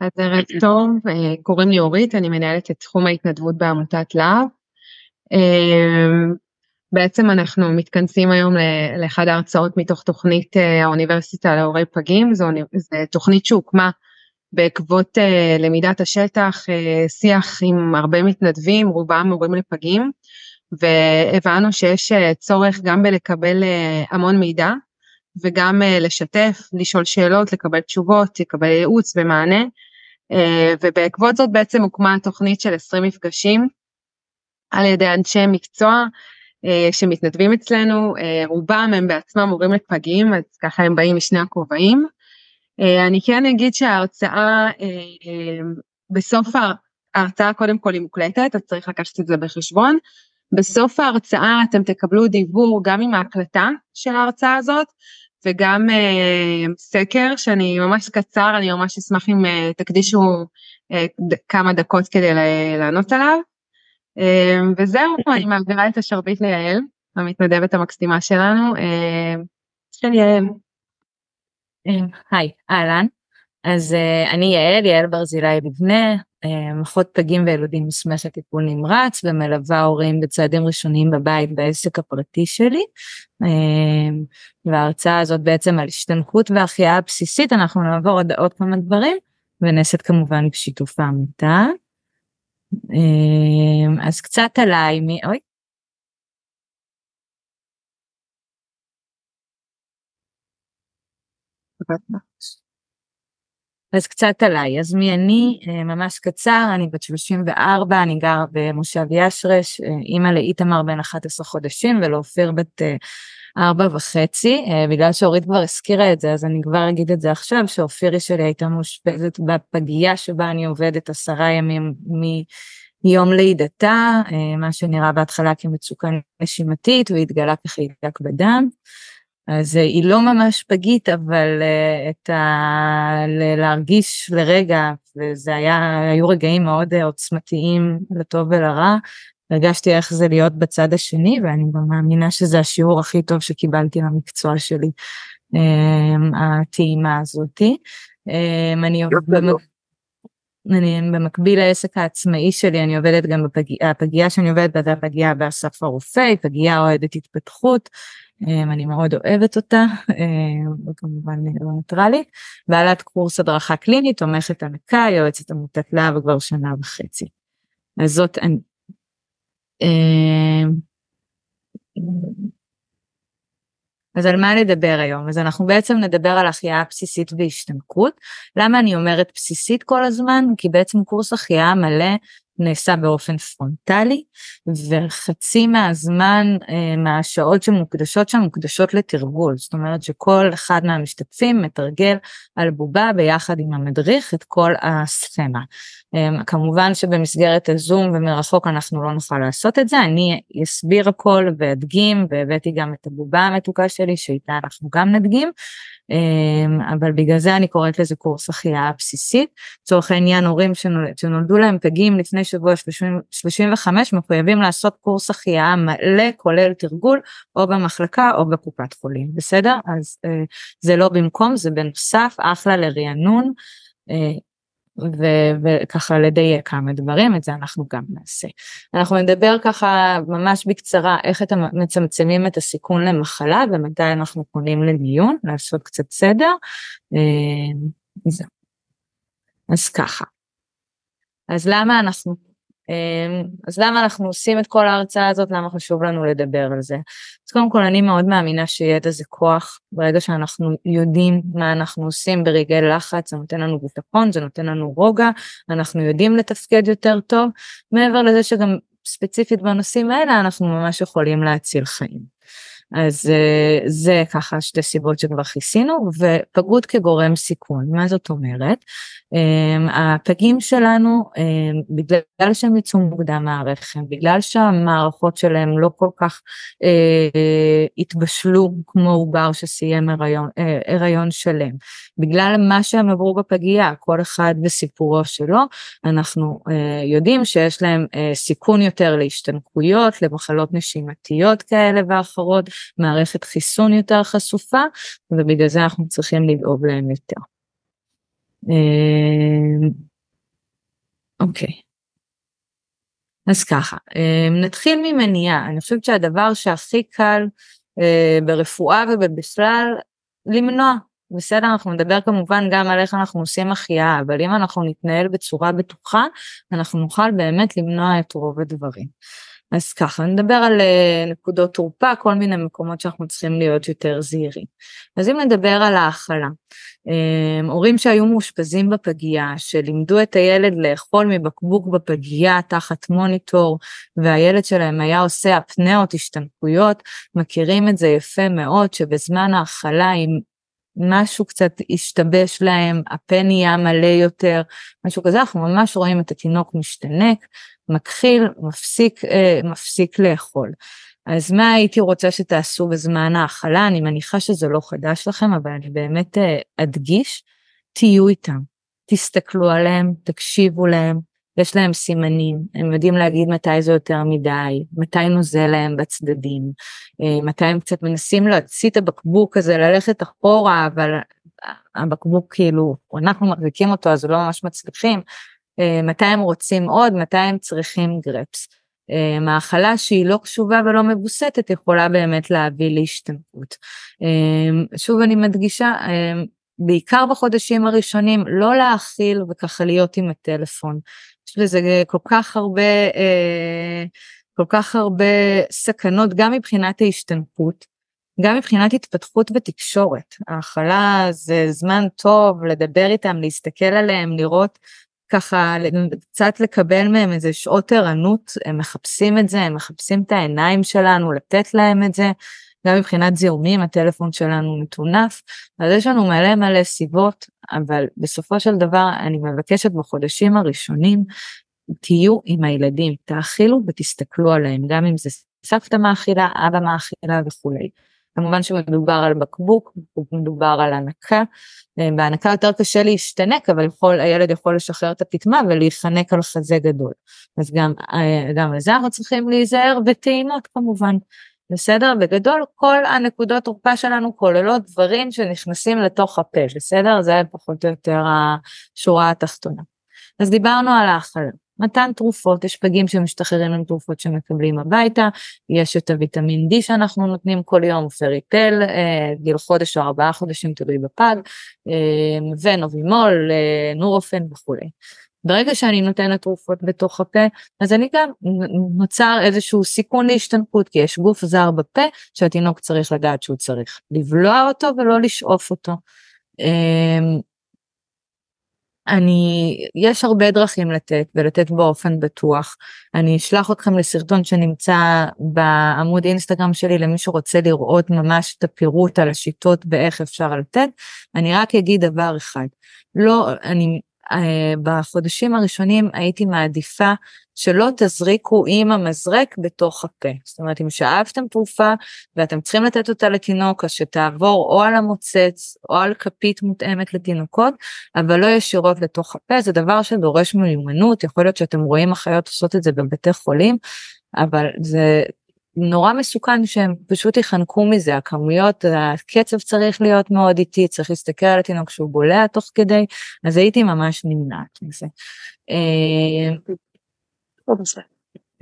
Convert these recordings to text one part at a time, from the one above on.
אז ערב טוב, אה, קוראים לי אורית, אני מנהלת את תחום ההתנדבות בעמותת להב. אה, בעצם אנחנו מתכנסים היום לאחד ההרצאות מתוך תוכנית אה, האוניברסיטה להורי פגים, זו, זו תוכנית שהוקמה בעקבות למידת השטח, שיח עם הרבה מתנדבים, רובם מורים לפגים, והבנו שיש צורך גם בלקבל המון מידע וגם לשתף, לשאול שאלות, לקבל תשובות, לקבל ייעוץ ומענה. אה, ובעקבות זאת בעצם הוקמה תוכנית של 20 מפגשים על ידי אנשי מקצוע אה, שמתנדבים אצלנו, אה, רובם הם בעצמם מורים לפגים, אז ככה הם באים משני הכובעים. אני כן אגיד שההרצאה, בסוף ההרצאה קודם כל היא מוקלטת, אז צריך לקחת את זה בחשבון. בסוף ההרצאה אתם תקבלו דיבור גם עם ההקלטה של ההרצאה הזאת, וגם uh, סקר שאני ממש קצר, אני ממש אשמח אם uh, תקדישו uh, כמה דקות כדי לענות עליו. Uh, וזהו, אני מעבירה את השרביט ליעל, המתנדבת המקסימה שלנו. כן, יעל. היי, אהלן. אז uh, אני יעל, יעל ברזילי לבנה, אחות פגים וילודים מוסמכת טיפול נמרץ ומלווה הורים בצעדים ראשוניים בבית בעסק הפרטי שלי. אמ, וההרצאה הזאת בעצם על השתנכות והחייאה הבסיסית אנחנו נעבור עוד, עוד כמה דברים ונעשית כמובן בשיתוף העמותה. אמ, אז קצת עליי מי אוי. אז קצת עליי, אז מי אני? אה, ממש קצר, אני בת 34, אני גר במושב ישרש, אה, אימא לאיתמר בן 11 חודשים ולאופיר בת אה, ארבע וחצי, בגלל שאורית כבר הזכירה את זה, אז אני כבר אגיד את זה עכשיו, שאופירי שלי הייתה מאושפזת בפגייה שבה אני עובדת עשרה ימים מיום לידתה, מה שנראה בהתחלה כמצוקה נשימתית והתגלה כחיידק בדם. אז אה, היא לא ממש פגית, אבל uh, את ה... להרגיש לרגע, וזה היה, היו רגעים מאוד uh, עוצמתיים לטוב ולרע, הרגשתי איך זה להיות בצד השני, ואני גם מאמינה שזה השיעור הכי טוב שקיבלתי למקצוע שלי, הטעימה הזאתי. אני. אני במקביל לעסק העצמאי שלי אני עובדת גם בפגייה, הפגייה שאני עובדת בה זה הפגייה באסף הרופא, פגייה אוהדת התפתחות, אמ, אני מאוד אוהבת אותה, אמ, וכמובן לא ניטרלית, בעלת קורס הדרכה קלינית, תומכת עמקה, יועצת עמותת להב כבר שנה וחצי. אז זאת אני. אז על מה נדבר היום? אז אנחנו בעצם נדבר על החייאה בסיסית והשתנקות. למה אני אומרת בסיסית כל הזמן? כי בעצם קורס החייאה מלא נעשה באופן פרונטלי וחצי מהזמן אה, מהשעות שמוקדשות שם מוקדשות לתרגול זאת אומרת שכל אחד מהמשתתפים מתרגל על בובה ביחד עם המדריך את כל הסכמה. אה, כמובן שבמסגרת הזום ומרחוק אנחנו לא נוכל לעשות את זה. אני אסביר הכל ואדגים והבאתי גם את הבובה המתוקה שלי שאיתה אנחנו גם נדגים. אמ, אבל בגלל זה אני קוראת לזה קורס החייאה בסיסית. לצורך העניין הורים שנולדו להם פגים לפני שבוע 35 מחויבים לעשות קורס החייאה מלא כולל תרגול או במחלקה או בקופת חולים. בסדר? אז אה, זה לא במקום זה בנוסף אחלה לרענון וככה לדייק כמה דברים, את זה אנחנו גם נעשה. אנחנו נדבר ככה ממש בקצרה איך אתם מצמצמים את הסיכון למחלה ומתי אנחנו פונים למיון, לעשות קצת סדר. אה, אז ככה. אז למה אנחנו אז למה אנחנו עושים את כל ההרצאה הזאת, למה חשוב לנו לדבר על זה? אז קודם כל אני מאוד מאמינה שידע זה כוח, ברגע שאנחנו יודעים מה אנחנו עושים ברגעי לחץ, זה נותן לנו ביטחון, זה נותן לנו רוגע, אנחנו יודעים לתפקד יותר טוב, מעבר לזה שגם ספציפית בנושאים האלה אנחנו ממש יכולים להציל חיים. אז אה, זה ככה שתי סיבות שכבר כיסינו ופגות כגורם סיכון. מה זאת אומרת? אמ, הפגים שלנו אמ, בגלל שהם יצאו מוקדם מהרחם בגלל שהמערכות שלהם לא כל כך אה, התבשלו כמו עובר שסיים הריון, אה, הריון שלם. בגלל מה שהם עברו בפגייה כל אחד וסיפורו שלו אנחנו יודעים שיש להם סיכון יותר להשתנקויות למחלות נשימתיות כאלה ואחרות מערכת חיסון יותר חשופה ובגלל זה אנחנו צריכים לדאוג להם יותר. אוקיי. אז ככה, נתחיל ממניעה, אני חושבת שהדבר שהכי קל ברפואה ובכלל למנוע בסדר אנחנו נדבר כמובן גם על איך אנחנו עושים החייאה אבל אם אנחנו נתנהל בצורה בטוחה אנחנו נוכל באמת למנוע את רוב הדברים. אז ככה נדבר על uh, נקודות תורפה כל מיני מקומות שאנחנו צריכים להיות יותר זהירים. אז אם נדבר על האכלה, um, הורים שהיו מאושפזים בפגייה שלימדו את הילד לאכול מבקבוק בפגייה תחת מוניטור והילד שלהם היה עושה הפנאות השתנקויות מכירים את זה יפה מאוד שבזמן האכלה אם משהו קצת השתבש להם, הפה נהיה מלא יותר, משהו כזה, אנחנו ממש רואים את התינוק משתנק, מכחיל, מפסיק, אה, מפסיק לאכול. אז מה הייתי רוצה שתעשו בזמן ההאכלה? אני מניחה שזה לא חדש לכם, אבל אני באמת אה, אדגיש, תהיו איתם, תסתכלו עליהם, תקשיבו להם, יש להם סימנים, הם יודעים להגיד מתי זה יותר מדי, מתי נוזל להם בצדדים, אה, מתי הם קצת מנסים להוציא את הבקבוק הזה, ללכת אחורה, אבל הבקבוק כאילו, אנחנו מחזיקים אותו אז לא ממש מצליחים, אה, מתי הם רוצים עוד, מתי הם צריכים גרפס. אה, מאכלה שהיא לא קשובה ולא מבוסתת יכולה באמת להביא להשתנקות. שוב אני מדגישה, בעיקר בחודשים הראשונים לא להאכיל וככה להיות עם הטלפון. יש לזה כל כך הרבה, אה, כל כך הרבה סכנות גם מבחינת ההשתנקות, גם מבחינת התפתחות ותקשורת. האכלה זה זמן טוב לדבר איתם, להסתכל עליהם, לראות ככה קצת לקבל מהם איזה שעות ערנות, הם מחפשים את זה, הם מחפשים את העיניים שלנו, לתת להם את זה. גם מבחינת זיהומים הטלפון שלנו מטונף, אז יש לנו מלא מלא סיבות, אבל בסופו של דבר אני מבקשת בחודשים הראשונים, תהיו עם הילדים, תאכילו ותסתכלו עליהם, גם אם זה סבתא מאכילה, אבא מאכילה וכולי. כמובן שמדובר על בקבוק, מדובר על הנקה, בהנקה יותר קשה להשתנק, אבל יכול, הילד יכול לשחרר את הפטמה ולהיחנק על חזה גדול. אז גם, גם על זה אנחנו צריכים להיזהר, וטעימות כמובן. בסדר? בגדול כל הנקודות תורפה שלנו כוללות דברים שנכנסים לתוך הפה, בסדר? זה פחות או יותר השורה התחתונה. אז דיברנו על האכלה. מתן תרופות, יש פגים שמשתחררים עם תרופות שמקבלים הביתה, יש את הוויטמין D שאנחנו נותנים כל יום, פריפל, אה, גיל חודש או ארבעה חודשים תלוי בפג, אה, ונובימול, אה, נורופן וכולי. ברגע שאני נותנת תרופות בתוך הפה אז אני גם נוצר איזשהו סיכון להשתנקות כי יש גוף זר בפה שהתינוק צריך לדעת שהוא צריך לבלוע אותו ולא לשאוף אותו. אני יש הרבה דרכים לתת ולתת באופן בטוח. אני אשלח אתכם לסרטון שנמצא בעמוד אינסטגרם שלי למי שרוצה לראות ממש את הפירוט על השיטות באיך אפשר לתת. אני רק אגיד דבר אחד. לא אני בחודשים הראשונים הייתי מעדיפה שלא תזריקו עם המזרק בתוך הפה. זאת אומרת, אם שאבתם תרופה ואתם צריכים לתת אותה לתינוק, אז שתעבור או על המוצץ או על כפית מותאמת לתינוקות, אבל לא ישירות לתוך הפה, זה דבר שדורש מיומנות, יכול להיות שאתם רואים אחיות עושות את זה בבתי חולים, אבל זה נורא מסוכן שהם פשוט יחנקו מזה הכמויות הקצב צריך להיות מאוד איטי צריך להסתכל על התינוק שהוא בולע תוך כדי אז הייתי ממש נמנעת מזה.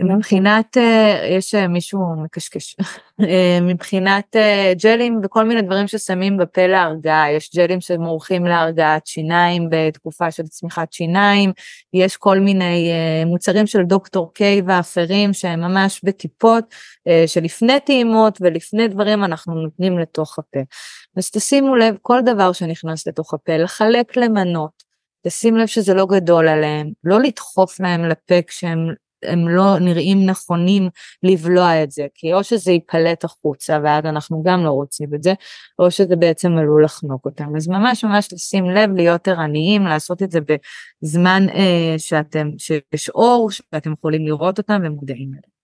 אה, מבחינת אה, יש אה, מישהו מקשקש. אה, מבחינת ג'לים וכל מיני דברים ששמים בפה להרגעה. יש ג'לים שמורחים להרגעת שיניים בתקופה של צמיחת שיניים. יש כל מיני מוצרים של דוקטור קיי ואחרים שהם ממש בטיפות שלפני טעימות ולפני דברים אנחנו נותנים לתוך הפה. אז תשימו לב כל דבר שנכנס לתוך הפה לחלק למנות תשים לב שזה לא גדול עליהם לא לדחוף להם לפה כשהם הם לא נראים נכונים לבלוע את זה כי או שזה ייפלט החוצה ואז אנחנו גם לא רוצים את זה או שזה בעצם עלול לחנוק אותם אז ממש ממש לשים לב להיות ערניים לעשות את זה בזמן אה, שאתם שיש אור שאתם יכולים לראות אותם ומודעים אליהם.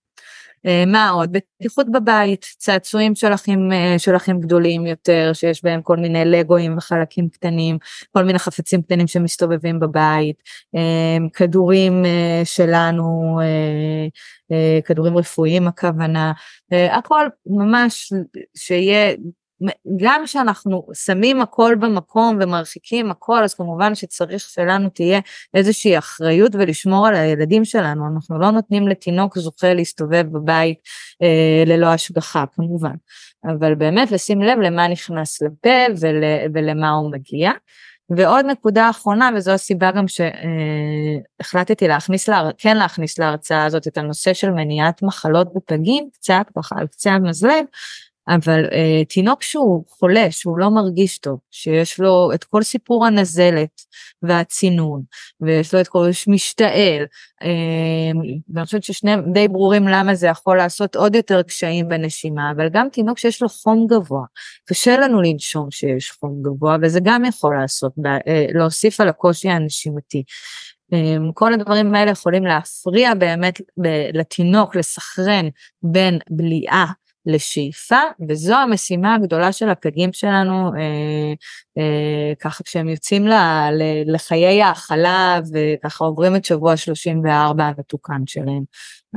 אה, מה עוד? בטיחות בבית, צעצועים של אחים, אה, גדולים יותר, שיש בהם כל מיני לגואים וחלקים קטנים, כל מיני חפצים קטנים שמסתובבים בבית, אה, כדורים שלנו, כדורים רפואיים הכוונה, הכל ממש שיהיה גם כשאנחנו שמים הכל במקום ומרחיקים הכל, אז כמובן שצריך שלנו תהיה איזושהי אחריות ולשמור על הילדים שלנו. אנחנו לא נותנים לתינוק זוכה להסתובב בבית אה, ללא השגחה, כמובן. אבל באמת לשים לב למה נכנס לפה ול, ולמה הוא מגיע. ועוד נקודה אחרונה וזו הסיבה גם שהחלטתי להכניס לה, כן להכניס להרצאה הזאת את הנושא של מניעת מחלות בפגים קצת ככה על קצה המזלג אבל uh, תינוק שהוא חולה, שהוא לא מרגיש טוב, שיש לו את כל סיפור הנזלת והצינון, ויש לו את כל משתעל, uh, ואני חושבת ששניהם די ברורים למה זה יכול לעשות עוד יותר קשיים בנשימה, אבל גם תינוק שיש לו חום גבוה, קשה לנו לנשום שיש חום גבוה, וזה גם יכול לעשות, uh, להוסיף על הקושי הנשימתי. Um, כל הדברים האלה יכולים להפריע באמת לתינוק לסכרן בין בליעה לשאיפה וזו המשימה הגדולה של הפגים שלנו אה, אה, ככה כשהם יוצאים ל, ל, לחיי ההכלה וככה עוברים את שבוע 34 המתוקן שלהם.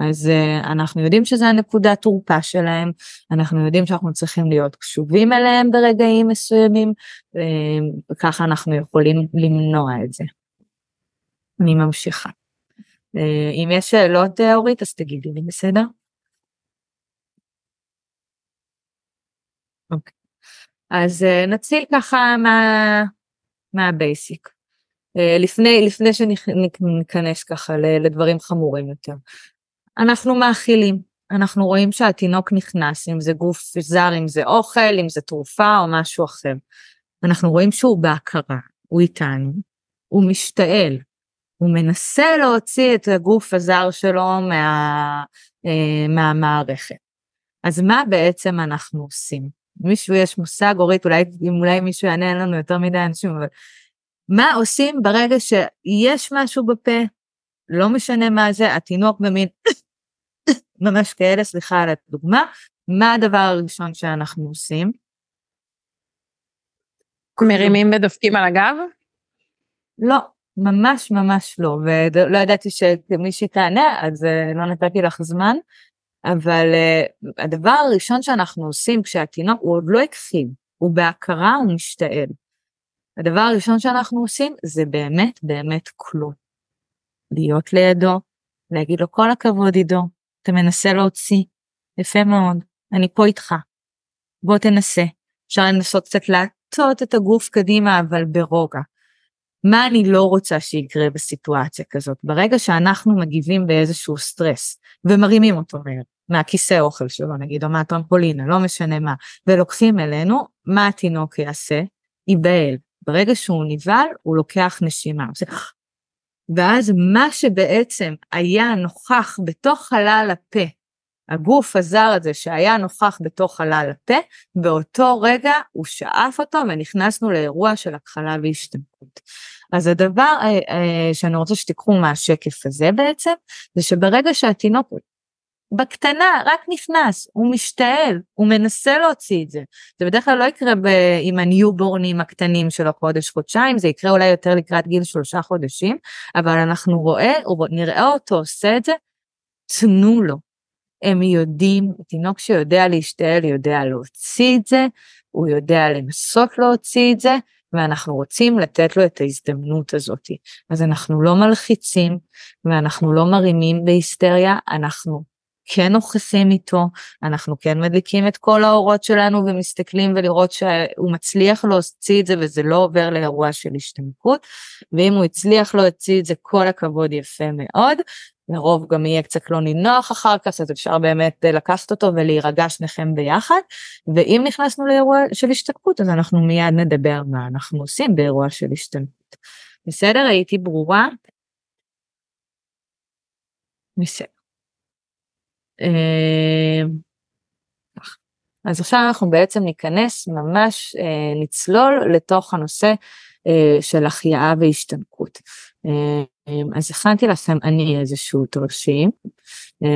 אז אה, אנחנו יודעים שזה הנקודת תורפה שלהם, אנחנו יודעים שאנחנו צריכים להיות קשובים אליהם ברגעים מסוימים, אה, וככה אנחנו יכולים למנוע את זה. אני ממשיכה. אה, אם יש שאלות אורית אז תגידי לי בסדר? אוקיי. אז uh, נתחיל ככה מה, מהבייסיק. Uh, לפני, לפני שניכנס ככה לדברים חמורים יותר. אנחנו מאכילים, אנחנו רואים שהתינוק נכנס, אם זה גוף זר, אם זה אוכל, אם זה תרופה או משהו אחר. אנחנו רואים שהוא בהכרה, הוא איתנו, הוא משתעל, הוא מנסה להוציא את הגוף הזר שלו מה, uh, מהמערכת. אז מה בעצם אנחנו עושים? מישהו יש מושג, אורית, אולי, אולי מישהו יענה לנו יותר מדי אנשים, אבל מה עושים ברגע שיש משהו בפה, לא משנה מה זה, התינוק במין, ממש כאלה, סליחה על הדוגמה, מה הדבר הראשון שאנחנו עושים? מרימים ודופקים על הגב? לא, ממש ממש לא, ולא ידעתי שמישהי תענה, אז אה, לא נתתי לך זמן. אבל uh, הדבר הראשון שאנחנו עושים כשהתינוק הוא עוד לא הכחיד, הוא בהכרה, הוא משתעל. הדבר הראשון שאנחנו עושים זה באמת באמת כלום. להיות לידו, להגיד לו כל הכבוד עידו, אתה מנסה להוציא, יפה מאוד, אני פה איתך, בוא תנסה. אפשר לנסות קצת להטות את הגוף קדימה אבל ברוגע. מה אני לא רוצה שיקרה בסיטואציה כזאת? ברגע שאנחנו מגיבים באיזשהו סטרס ומרימים אותו מהכיסא אוכל שלו נגיד, או מהטרמפולינה, לא משנה מה, ולוקחים אלינו, מה התינוק יעשה? ייבהל. ברגע שהוא נבהל, הוא לוקח נשימה. ואז מה שבעצם היה נוכח בתוך חלל הפה, הגוף הזר הזה שהיה נוכח בתוך חלל הפה, באותו רגע הוא שאף אותו ונכנסנו לאירוע של הכחלה והשתמקות. אז הדבר אה, אה, שאני רוצה שתיקחו מהשקף הזה בעצם, זה שברגע שהתינוק בקטנה, רק נכנס, הוא משתעל, הוא מנסה להוציא את זה. זה בדרך כלל לא יקרה ב- עם הניובורנים הקטנים של החודש, חודשיים, זה יקרה אולי יותר לקראת גיל שלושה חודשים, אבל אנחנו רואה, נראה אותו עושה את זה, תנו לו. הם יודעים, תינוק שיודע להשתעל יודע להוציא את זה, הוא יודע לנסות להוציא את זה, ואנחנו רוצים לתת לו את ההזדמנות הזאת. אז אנחנו לא מלחיצים ואנחנו לא מרימים בהיסטריה, אנחנו כן נוכחים איתו, אנחנו כן מדליקים את כל האורות שלנו ומסתכלים ולראות שהוא מצליח להוציא את זה וזה לא עובר לאירוע של השתמקות, ואם הוא הצליח להוציא את זה כל הכבוד יפה מאוד, לרוב גם יהיה קצת לא נינוח אחר כך, אז אפשר באמת לקחת אותו ולהירגע שניכם ביחד, ואם נכנסנו לאירוע של השתתפות אז אנחנו מיד נדבר מה אנחנו עושים באירוע של השתתפות. בסדר? הייתי ברורה? בסדר. אה, אז עכשיו אנחנו בעצם ניכנס ממש אה, נצלול לתוך הנושא אה, של החייאה והשתנקות. אז הכנתי לכם אני איזשהו תרשים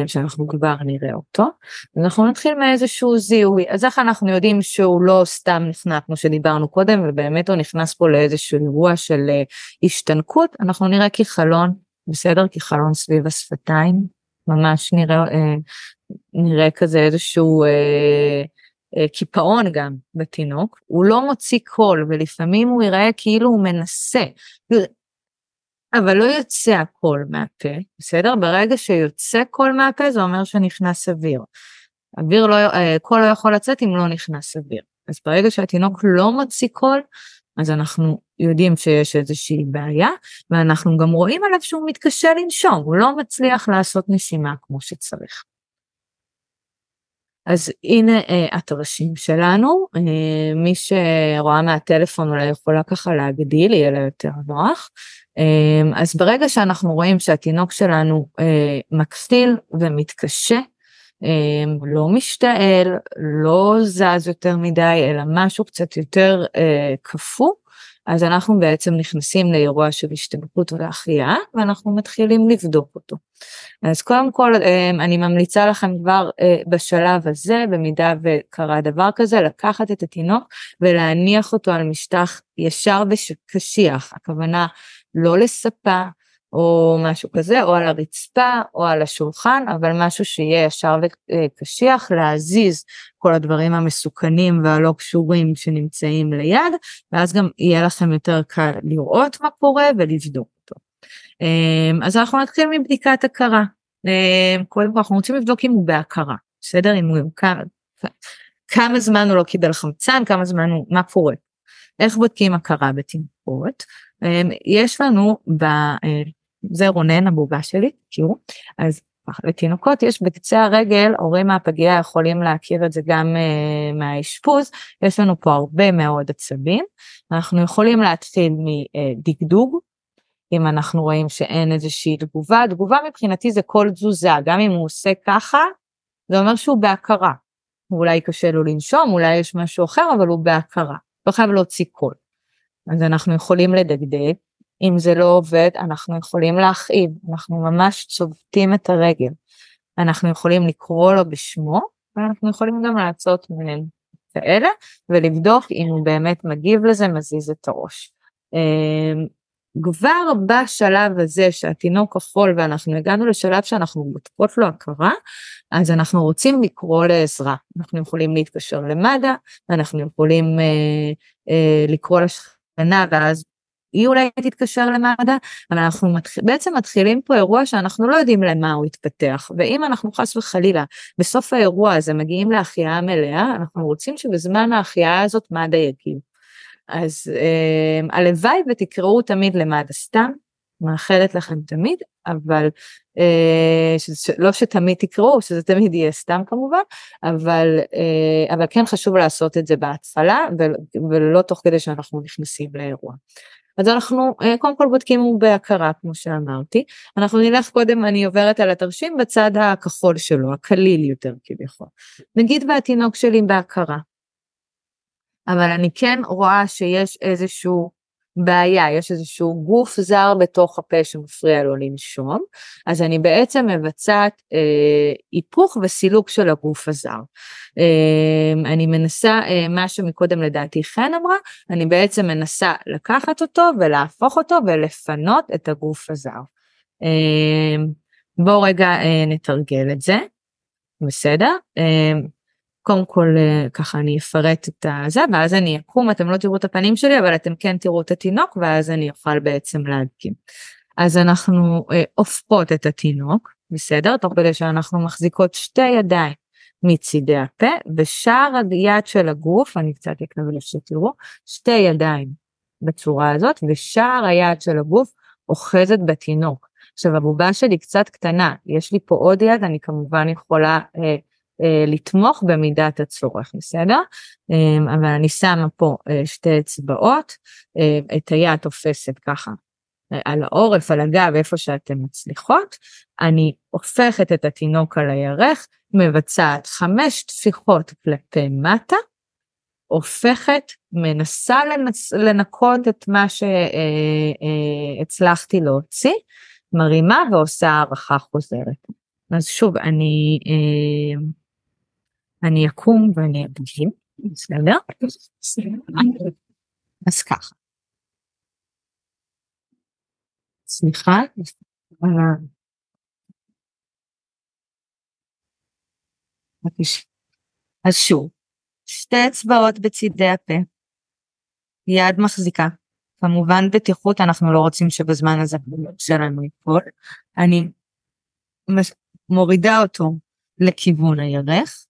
שאנחנו כבר נראה אותו. אנחנו נתחיל מאיזשהו זיהוי. אז איך אנחנו יודעים שהוא לא סתם נכנס כמו שדיברנו קודם ובאמת הוא נכנס פה לאיזשהו אירוע של השתנקות? אנחנו נראה כחלון בסדר? כחלון סביב השפתיים ממש נראה, אה, נראה כזה איזשהו אה, אה, קיפאון גם בתינוק, הוא לא מוציא קול ולפעמים הוא יראה כאילו הוא מנסה, אבל לא יוצא הקול מהפה, בסדר? ברגע שיוצא קול מהפה זה אומר שנכנס אוויר. אוויר לא, אה, קול לא יכול לצאת אם לא נכנס אוויר. אז ברגע שהתינוק לא מוציא קול, אז אנחנו יודעים שיש איזושהי בעיה, ואנחנו גם רואים עליו שהוא מתקשה לנשום, הוא לא מצליח לעשות נשימה כמו שצריך. אז הנה אה, התרשים שלנו, אה, מי שרואה מהטלפון אולי יכולה ככה להגדיל, יהיה לה יותר נוח. אה, אז ברגע שאנחנו רואים שהתינוק שלנו אה, מקסטיל ומתקשה, אה, לא משתעל, לא זז יותר מדי, אלא משהו קצת יותר אה, קפוא, אז אנחנו בעצם נכנסים לאירוע של השתמקות ולהחייאה, ואנחנו מתחילים לבדוק אותו. אז קודם כל אמ, אני ממליצה לכם כבר אה, בשלב הזה, במידה וקרה דבר כזה, לקחת את התינוק ולהניח אותו על משטח ישר וקשיח, הכוונה לא לספה, או משהו כזה, או על הרצפה, או על השולחן, אבל משהו שיהיה ישר וקשיח, להזיז כל הדברים המסוכנים והלא קשורים שנמצאים ליד, ואז גם יהיה לכם יותר קל לראות מה קורה ולבדוק אותו. אמ, אז אנחנו נתחיל מבדיקת הכרה. אמ, קודם כל אנחנו רוצים לבדוק אם הוא בהכרה, בסדר? אם הוא כמה, כמה זמן הוא לא קיבל חמצן, כמה זמן הוא, מה קורה. איך בודקים הכרה בתינוקות? אמ, יש לנו זה רונן הבובה שלי, תראו, אז לתינוקות יש בקצה הרגל, הורים מהפגייה יכולים להכיר את זה גם uh, מהאשפוז, יש לנו פה הרבה מאוד עצבים, אנחנו יכולים להתחיל מדגדוג, אם אנחנו רואים שאין איזושהי תגובה, תגובה מבחינתי זה כל תזוזה, גם אם הוא עושה ככה, זה אומר שהוא בהכרה, אולי קשה לו לנשום, אולי יש משהו אחר, אבל הוא בהכרה, לא חייב להוציא קול. אז אנחנו יכולים לדגדג, אם זה לא עובד, אנחנו יכולים להכאיב, אנחנו ממש צובטים את הרגל. אנחנו יכולים לקרוא לו בשמו, ואנחנו יכולים גם לעשות מהם כאלה, ולבדוק אם הוא באמת מגיב לזה, מזיז את הראש. אמ, כבר בשלב הזה שהתינוק יכול ואנחנו הגענו לשלב שאנחנו בודקות לו הכרה, אז אנחנו רוצים לקרוא לעזרה. אנחנו יכולים להתקשר למד"א, אנחנו יכולים אה, אה, לקרוא לשכנה ואז היא אולי תתקשר למד"א, אבל אנחנו מתח... בעצם מתחילים פה אירוע שאנחנו לא יודעים למה הוא יתפתח, ואם אנחנו חס וחלילה בסוף האירוע הזה מגיעים להחייאה מלאה, אנחנו רוצים שבזמן ההחייאה הזאת מד"א יגיב. אז אה, הלוואי ותקראו תמיד למד"א סתם, מאחלת לכם תמיד, אבל אה, ש, לא שתמיד תקראו, שזה תמיד יהיה סתם כמובן, אבל, אה, אבל כן חשוב לעשות את זה בהתחלה ולא תוך כדי שאנחנו נכנסים לאירוע. אז אנחנו אה, קודם כל בודקים הוא בהכרה כמו שאמרתי, אנחנו נלך קודם, אני עוברת על התרשים בצד הכחול שלו, הקליל יותר כביכול. נגיד והתינוק שלי בהכרה, אבל אני כן רואה שיש איזשהו בעיה, יש איזשהו גוף זר בתוך הפה שמפריע לו לנשום, אז אני בעצם מבצעת אה, היפוך וסילוק של הגוף הזר. אה, אני מנסה, אה, מה שמקודם לדעתי חן אמרה, אני בעצם מנסה לקחת אותו ולהפוך אותו ולפנות את הגוף הזר. אה, בואו רגע אה, נתרגל את זה, בסדר? אה, קודם כל אה, ככה אני אפרט את הזה ואז אני אקום אתם לא תראו את הפנים שלי אבל אתם כן תראו את התינוק ואז אני אוכל בעצם להדגים. אז אנחנו אה, הופכות את התינוק בסדר תוך כדי שאנחנו מחזיקות שתי ידיים מצידי הפה ושאר היד של הגוף אני קצת אקבל שתראו שתי ידיים בצורה הזאת ושאר היד של הגוף אוחזת בתינוק. עכשיו הבובה שלי קצת קטנה יש לי פה עוד יד אני כמובן יכולה אה, לתמוך במידת הצורך, בסדר? אה, אבל אני שמה פה אה, שתי אצבעות, את היד תופסת ככה על העורף, על הגב, איפה שאתן מצליחות, אני הופכת את התינוק על הירך, מבצעת חמש טפיחות כלפי מטה, הופכת, מנסה לנס, לנקות את מה שהצלחתי להוציא, מרימה ועושה הערכה חוזרת. אז שוב, אני אני אקום ואני אדגים, בסדר? אז ככה. סליחה. אז שוב, שתי אצבעות בצידי הפה, יד מחזיקה. כמובן בטיחות אנחנו לא רוצים שבזמן הזה שלנו ייפול. אני מורידה אותו לכיוון הירך,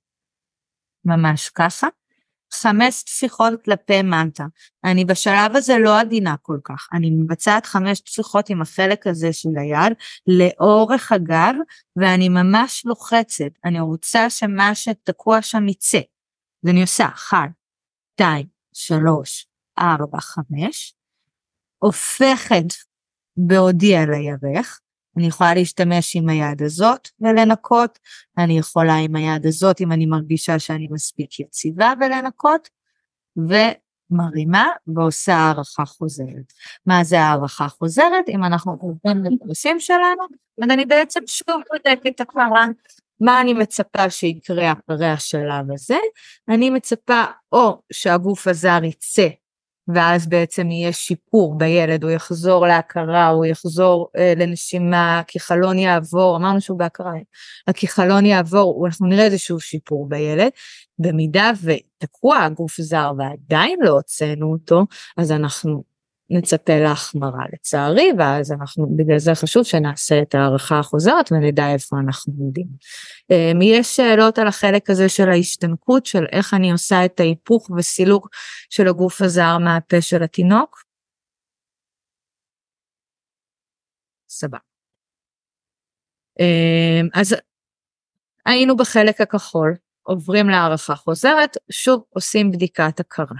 ממש ככה. חמש טפיחות כלפי מטה. אני בשלב הזה לא עדינה כל כך, אני מבצעת חמש טפיחות עם החלק הזה של היד לאורך הגב, ואני ממש לוחצת, אני רוצה שמה שתקוע שם יצא. אז אני עושה אחת, שתיים, שלוש, ארבע, חמש, הופכת בעודי על הירך, אני יכולה להשתמש עם היד הזאת ולנקות, אני יכולה עם היד הזאת אם אני מרגישה שאני מספיק יציבה ולנקות, ומרימה ועושה הערכה חוזרת. מה זה הערכה חוזרת? אם אנחנו עוברים לפרסים שלנו, אז אני בעצם שוב בודקת הכרה. מה אני מצפה שיקרה אחרי השלב הזה? אני מצפה או שהגוף הזר יצא ואז בעצם יהיה שיפור בילד, הוא יחזור להכרה, הוא יחזור אה, לנשימה, הכיכלון יעבור, אמרנו שהוא בהכרה, הכיכלון יעבור, אנחנו נראה איזשהו שיפור בילד. במידה ותקוע הגוף זר ועדיין לא הוצאנו אותו, אז אנחנו נצפה להחמרה לצערי, ואז אנחנו, בגלל זה חשוב שנעשה את הערכה החוזרת ונדע איפה אנחנו עומדים. אמ, יש שאלות על החלק הזה של ההשתנקות, של איך אני עושה את ההיפוך וסילוק של הגוף הזר מהפה של התינוק? סבבה. אמ, אז היינו בחלק הכחול, עוברים להערכה חוזרת, שוב עושים בדיקת הכרה.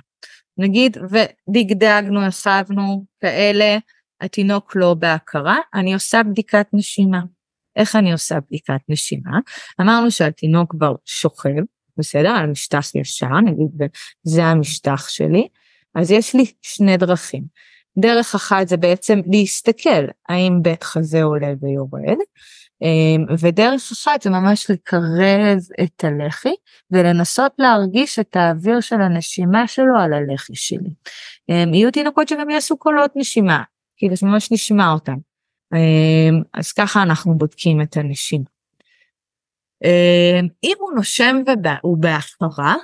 נגיד ודגדגנו, הסבנו כאלה, התינוק לא בהכרה, אני עושה בדיקת נשימה. איך אני עושה בדיקת נשימה? אמרנו שהתינוק כבר שוכב, בסדר? על משטח ישר, נגיד זה המשטח שלי, אז יש לי שני דרכים. דרך אחת זה בעצם להסתכל האם בית חזה עולה ויורד, ודרך אחת זה ממש לקרב את הלחי ולנסות להרגיש את האוויר של הנשימה שלו על הלחי שלי. אמ, יהיו תינוקות שגם יעשו קולות נשימה, כאילו שממש נשמע אותם. אמ, אז ככה אנחנו בודקים את הנשימה. אם הוא נושם והוא בהפרה,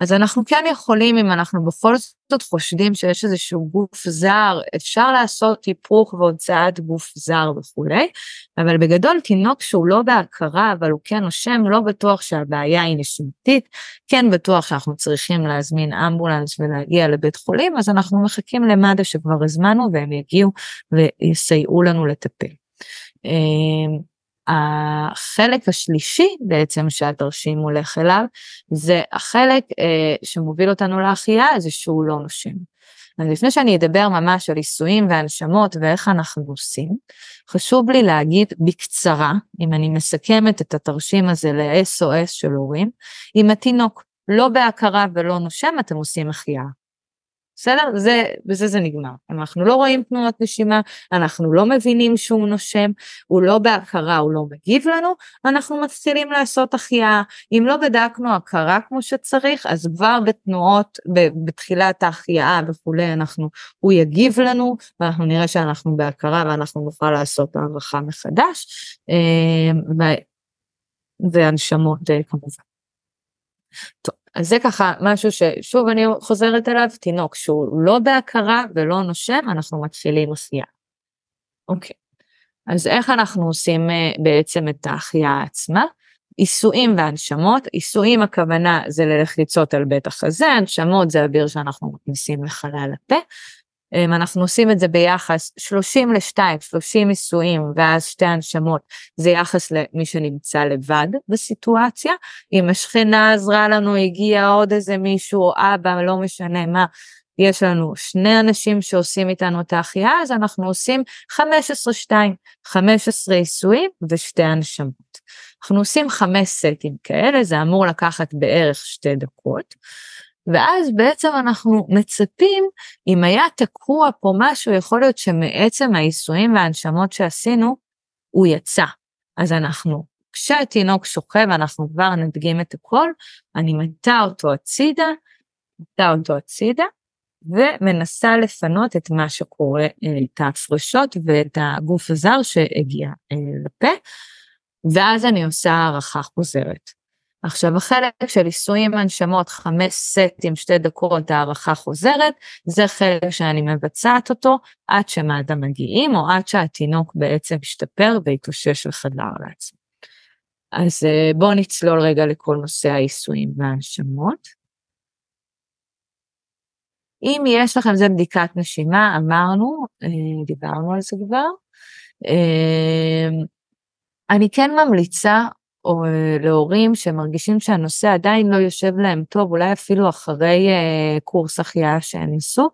אז אנחנו כן יכולים, אם אנחנו בכל זאת חושדים שיש איזשהו גוף זר, אפשר לעשות היפוך והוצאת גוף זר וכולי, אבל בגדול תינוק שהוא לא בהכרה, אבל הוא כן נושם, לא בטוח שהבעיה היא נשימתית, כן בטוח שאנחנו צריכים להזמין אמבולנס ולהגיע לבית חולים, אז אנחנו מחכים למד"א שכבר הזמנו והם יגיעו ויסייעו לנו לטפל. החלק השלישי בעצם שהתרשים הולך אליו זה החלק אה, שמוביל אותנו להחייאה זה שהוא לא נושם. אז לפני שאני אדבר ממש על עיסויים והנשמות ואיך אנחנו עושים, חשוב לי להגיד בקצרה, אם אני מסכמת את התרשים הזה ל-SOS של הורים, אם התינוק לא בהכרה ולא נושם, אתם עושים החייאה. בסדר? זה, בזה זה נגמר. אנחנו לא רואים תנועות נשימה, אנחנו לא מבינים שהוא נושם, הוא לא בהכרה, הוא לא מגיב לנו, אנחנו מתחילים לעשות החייאה. אם לא בדקנו הכרה כמו שצריך, אז כבר בתנועות, בתחילת ההחייאה וכולי, אנחנו, הוא יגיב לנו, ואנחנו נראה שאנחנו בהכרה ואנחנו נוכל לעשות הערכה מחדש, אה, והנשמות אה, כמובן. טוב. אז זה ככה משהו ששוב אני חוזרת אליו, תינוק שהוא לא בהכרה ולא נושם, אנחנו מתחילים עשייה. אוקיי, אז איך אנחנו עושים אה, בעצם את ההחייאה עצמה? עיסויים והנשמות, עיסויים הכוונה זה ללחיצות על בית החזה, הנשמות זה אוויר שאנחנו מכניסים לחלל הפה, אנחנו עושים את זה ביחס 30 ל-2, 30 נישואים ואז שתי הנשמות, זה יחס למי שנמצא לבד בסיטואציה. אם השכנה עזרה לנו, הגיע עוד איזה מישהו או אבא, לא משנה מה, יש לנו שני אנשים שעושים איתנו את ההחייאה, אז אנחנו עושים 15-2, 15 עיסויים ושתי הנשמות. אנחנו עושים חמש סטים כאלה, זה אמור לקחת בערך שתי דקות. ואז בעצם אנחנו מצפים, אם היה תקוע פה משהו, יכול להיות שמעצם העיסויים וההנשמות שעשינו, הוא יצא. אז אנחנו, כשהתינוק שוכב, אנחנו כבר נדגים את הכל, אני מטה אותו הצידה, מטה אותו הצידה, ומנסה לפנות את מה שקורה, אה, את ההפרשות ואת הגוף הזר שהגיע אה, לפה, ואז אני עושה הערכה חוזרת. עכשיו החלק של עיסויים הנשמות חמש סטים שתי דקות הערכה חוזרת זה חלק שאני מבצעת אותו עד שמד"א מגיעים או עד שהתינוק בעצם משתפר והתאושש וחזר לעצמו. אז אה, בואו נצלול רגע לכל נושא העיסויים וההנשמות. אם יש לכם זה בדיקת נשימה אמרנו אה, דיברנו על זה כבר. אה, אני כן ממליצה או אה, להורים שמרגישים שהנושא עדיין לא יושב להם טוב, אולי אפילו אחרי אה, קורס החייאה שהם ניסו,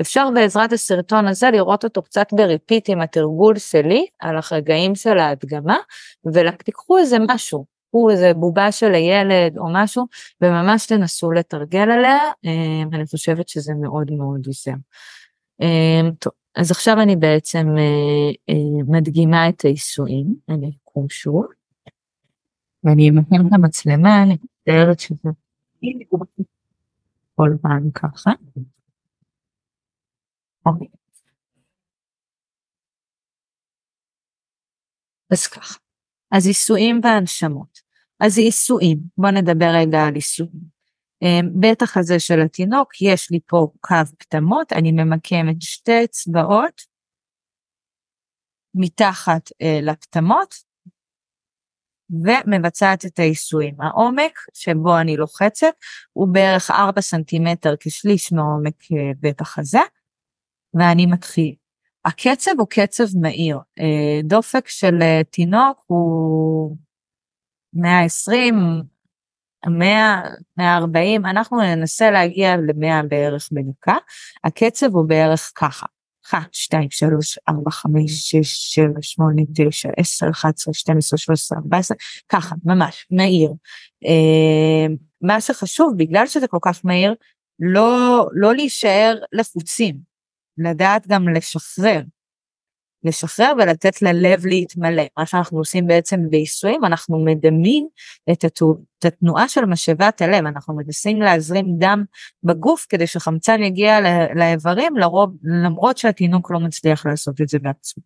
אפשר בעזרת הסרטון הזה לראות אותו קצת ב repeat עם התרגול שלי על הרגעים של ההדגמה, ותיקחו איזה משהו, קחו איזה בובה של הילד או משהו, וממש תנסו לתרגל עליה, um, אני חושבת שזה מאוד מאוד עוזר. Um, טוב, אז עכשיו אני בעצם uh, uh, מדגימה את העיסויים, אני אקום שוב. ואני אמקם את המצלמה, אני מתארת שזה כל פעם ככה. אוקיי. אז ככה. אז עיסויים והנשמות. אז עיסויים, בוא נדבר רגע על עיסויים. אמ, בטח הזה של התינוק, יש לי פה קו פטמות, אני ממקמת שתי אצבעות מתחת אה, לפטמות, ומבצעת את העיסויים. העומק שבו אני לוחצת הוא בערך 4 סנטימטר כשליש מעומק אה, בית החזה, ואני מתחיל. הקצב הוא קצב מהיר, אה, דופק של אה, תינוק הוא 120, 100, 140, אנחנו ננסה להגיע ל-100 בערך בדקה, הקצב הוא בערך ככה. 1, 2, 3, 4, 5, 6, 7, 8, 9, 10, 11, 12, 13, 14, ככה, ממש, מהיר. אה, מה שחשוב, בגלל שזה כל כך מהיר, לא, לא להישאר לחוצים, לדעת גם לשחרר. לשחרר ולתת ללב להתמלא. מה שאנחנו עושים בעצם בעיסויים, אנחנו מדמים את, התו, את התנועה של משאבת הלב, אנחנו מנסים להזרים דם בגוף כדי שחמצן יגיע לאיברים, לרוב, למרות שהתינוק לא מצליח לעשות את זה בעצמו.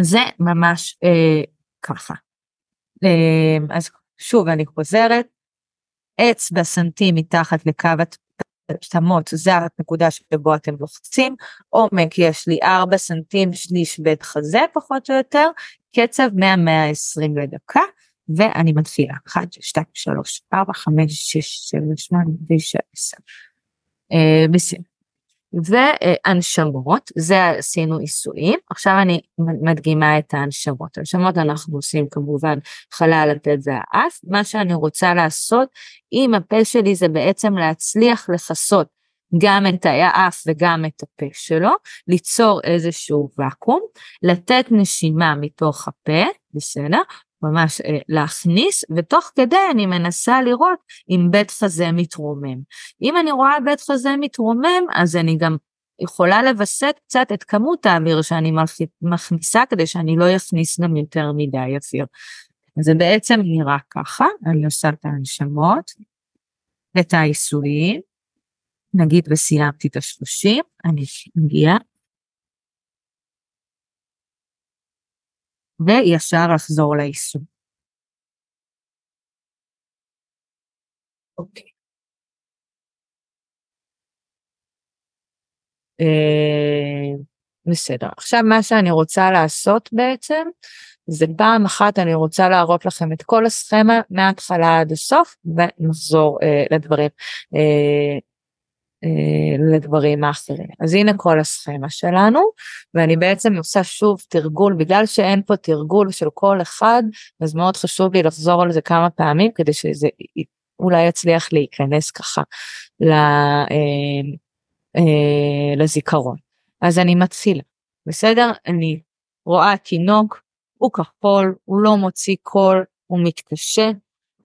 זה ממש אה, ככה. אה, אז שוב אני חוזרת, אצבע סנטים מתחת לקו תמות זה הנקודה שבו אתם לוחצים, עומק יש לי 4 סנטים שליש בית חזה פחות או יותר, קצב 100-120 לדקה, ואני מתחילה 1, 2, 3, 4, 5, 6, 7, 8, 9, 10. בסדר. והנשמות, זה עשינו עיסויים, עכשיו אני מדגימה את ההנשמות. הנשמות אנחנו עושים כמובן חלל הפה והאף, מה שאני רוצה לעשות עם הפה שלי זה בעצם להצליח לכסות גם את האף וגם את הפה שלו, ליצור איזשהו ואקום, לתת נשימה מתוך הפה, בסדר? ממש אה, להכניס, ותוך כדי אני מנסה לראות אם בית חזה מתרומם. אם אני רואה בית חזה מתרומם, אז אני גם יכולה לווסת קצת את כמות האוויר שאני מכניסה, כדי שאני לא אכניס גם יותר מדי אוויר. זה בעצם נראה ככה, אני עושה את ההנשמות, את העיסויים, נגיד וסיימתי את השלושים, אני מגיעה וישר לחזור ליישום. אוקיי. אה, בסדר. עכשיו מה שאני רוצה לעשות בעצם זה פעם אחת אני רוצה להראות לכם את כל הסכמה מההתחלה עד הסוף ונחזור אה, לדברים. אה, אה, לדברים האחרים. אז הנה כל הסכמה שלנו, ואני בעצם עושה שוב תרגול, בגלל שאין פה תרגול של כל אחד, אז מאוד חשוב לי לחזור על זה כמה פעמים, כדי שזה אולי יצליח להיכנס ככה ל, אה, אה, לזיכרון. אז אני מתחילה, בסדר? אני רואה תינוק, הוא כחול, הוא לא מוציא קול, הוא מתקשה.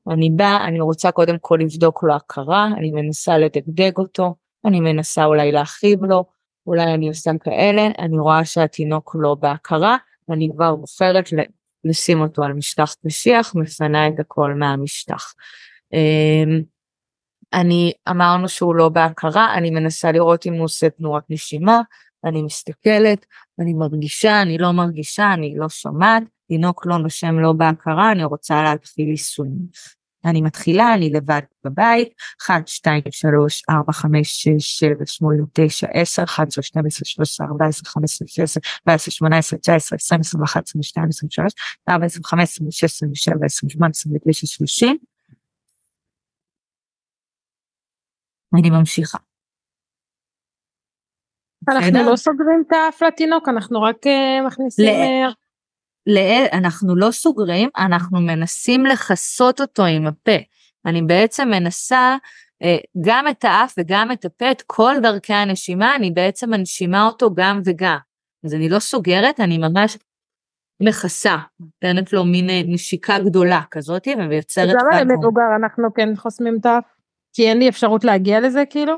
אני באה, אני רוצה קודם כל לבדוק לו הכרה, אני מנסה לדגדג אותו, אני מנסה אולי להכאיב לו, אולי אני עושה כאלה, אני רואה שהתינוק לא בהכרה, אני כבר בוחרת לשים אותו על משטח קשיח, מפנה את הכל מהמשטח. אמ, אני אמרנו שהוא לא בהכרה, אני מנסה לראות אם הוא עושה תנועות נשימה, אני מסתכלת, אני מרגישה, אני לא מרגישה, אני לא שומעת, תינוק לא נושם לא בהכרה, אני רוצה להתחיל יישום. אני מתחילה, אני לבד בבית, 1, 2, 3, 4, 5, 6, 7, 8, 9, 10, 11, 12, 13, 14, 15, 16, 17, 18, 19, 20, 21, 22, 23, 24, 25, 26, 27, 28, 29, 30. אני ממשיכה. אנחנו לא סוגרים את האף לתינוק, אנחנו רק מכניסים... אנחנו לא סוגרים, אנחנו מנסים לכסות אותו עם הפה. אני בעצם מנסה גם את האף וגם את הפה, את כל דרכי הנשימה, אני בעצם מנשימה אותו גם וגם. אז אני לא סוגרת, אני ממש מכסה, נותנת לו מין נשיקה גדולה כזאת ויוצרת... אז למה למבוגר אנחנו כן חוסמים את האף? כי אין לי אפשרות להגיע לזה כאילו?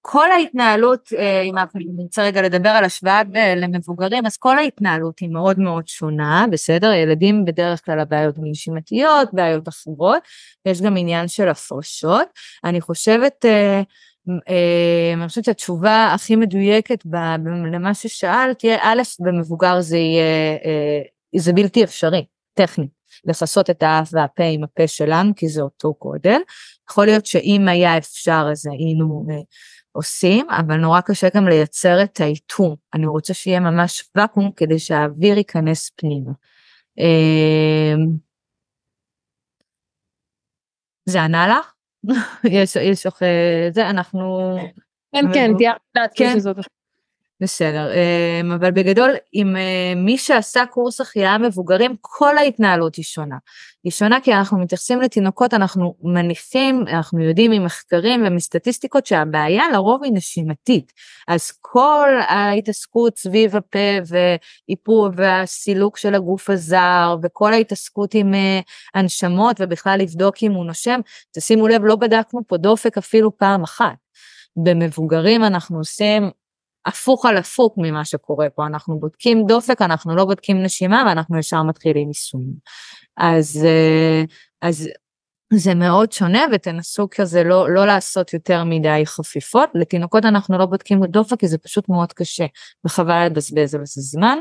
כל ההתנהלות, אם אנחנו נרצה רגע לדבר על השוואה למבוגרים, אז כל ההתנהלות היא מאוד מאוד שונה, בסדר? ילדים בדרך כלל הבעיות נשימתיות, בעיות אחרות, יש גם עניין של הפרשות. אני חושבת, אני חושבת שהתשובה הכי מדויקת למה ששאלת, א', במבוגר זה יהיה, זה בלתי אפשרי, טכנית. לכסות את האף והפה עם הפה שלנו, כי זה אותו גודל. יכול להיות שאם היה אפשר אז היינו עושים, אבל נורא קשה גם לייצר את האיתום. אני רוצה שיהיה ממש ואקום כדי שהאוויר ייכנס פנימה. זה ענה לך? יש, יש לך, זה אנחנו... כן, כן, תיארת לעצמי שזאת בסדר, אבל בגדול עם מי שעשה קורס החייאה מבוגרים כל ההתנהלות היא שונה. היא שונה כי אנחנו מתייחסים לתינוקות, אנחנו מניחים, אנחנו יודעים ממחקרים ומסטטיסטיקות שהבעיה לרוב היא נשימתית. אז כל ההתעסקות סביב הפה ואיפור והסילוק של הגוף הזר וכל ההתעסקות עם הנשמות ובכלל לבדוק אם הוא נושם, תשימו לב לא בדקנו פה דופק אפילו פעם אחת. במבוגרים אנחנו עושים הפוך על הפוך ממה שקורה פה, אנחנו בודקים דופק, אנחנו לא בודקים נשימה ואנחנו ישר מתחילים יישום. אז, אז זה מאוד שונה ותנסו כזה לא, לא לעשות יותר מדי חפיפות, לתינוקות אנחנו לא בודקים דופק כי זה פשוט מאוד קשה וחבל לבזבז על זה זמן.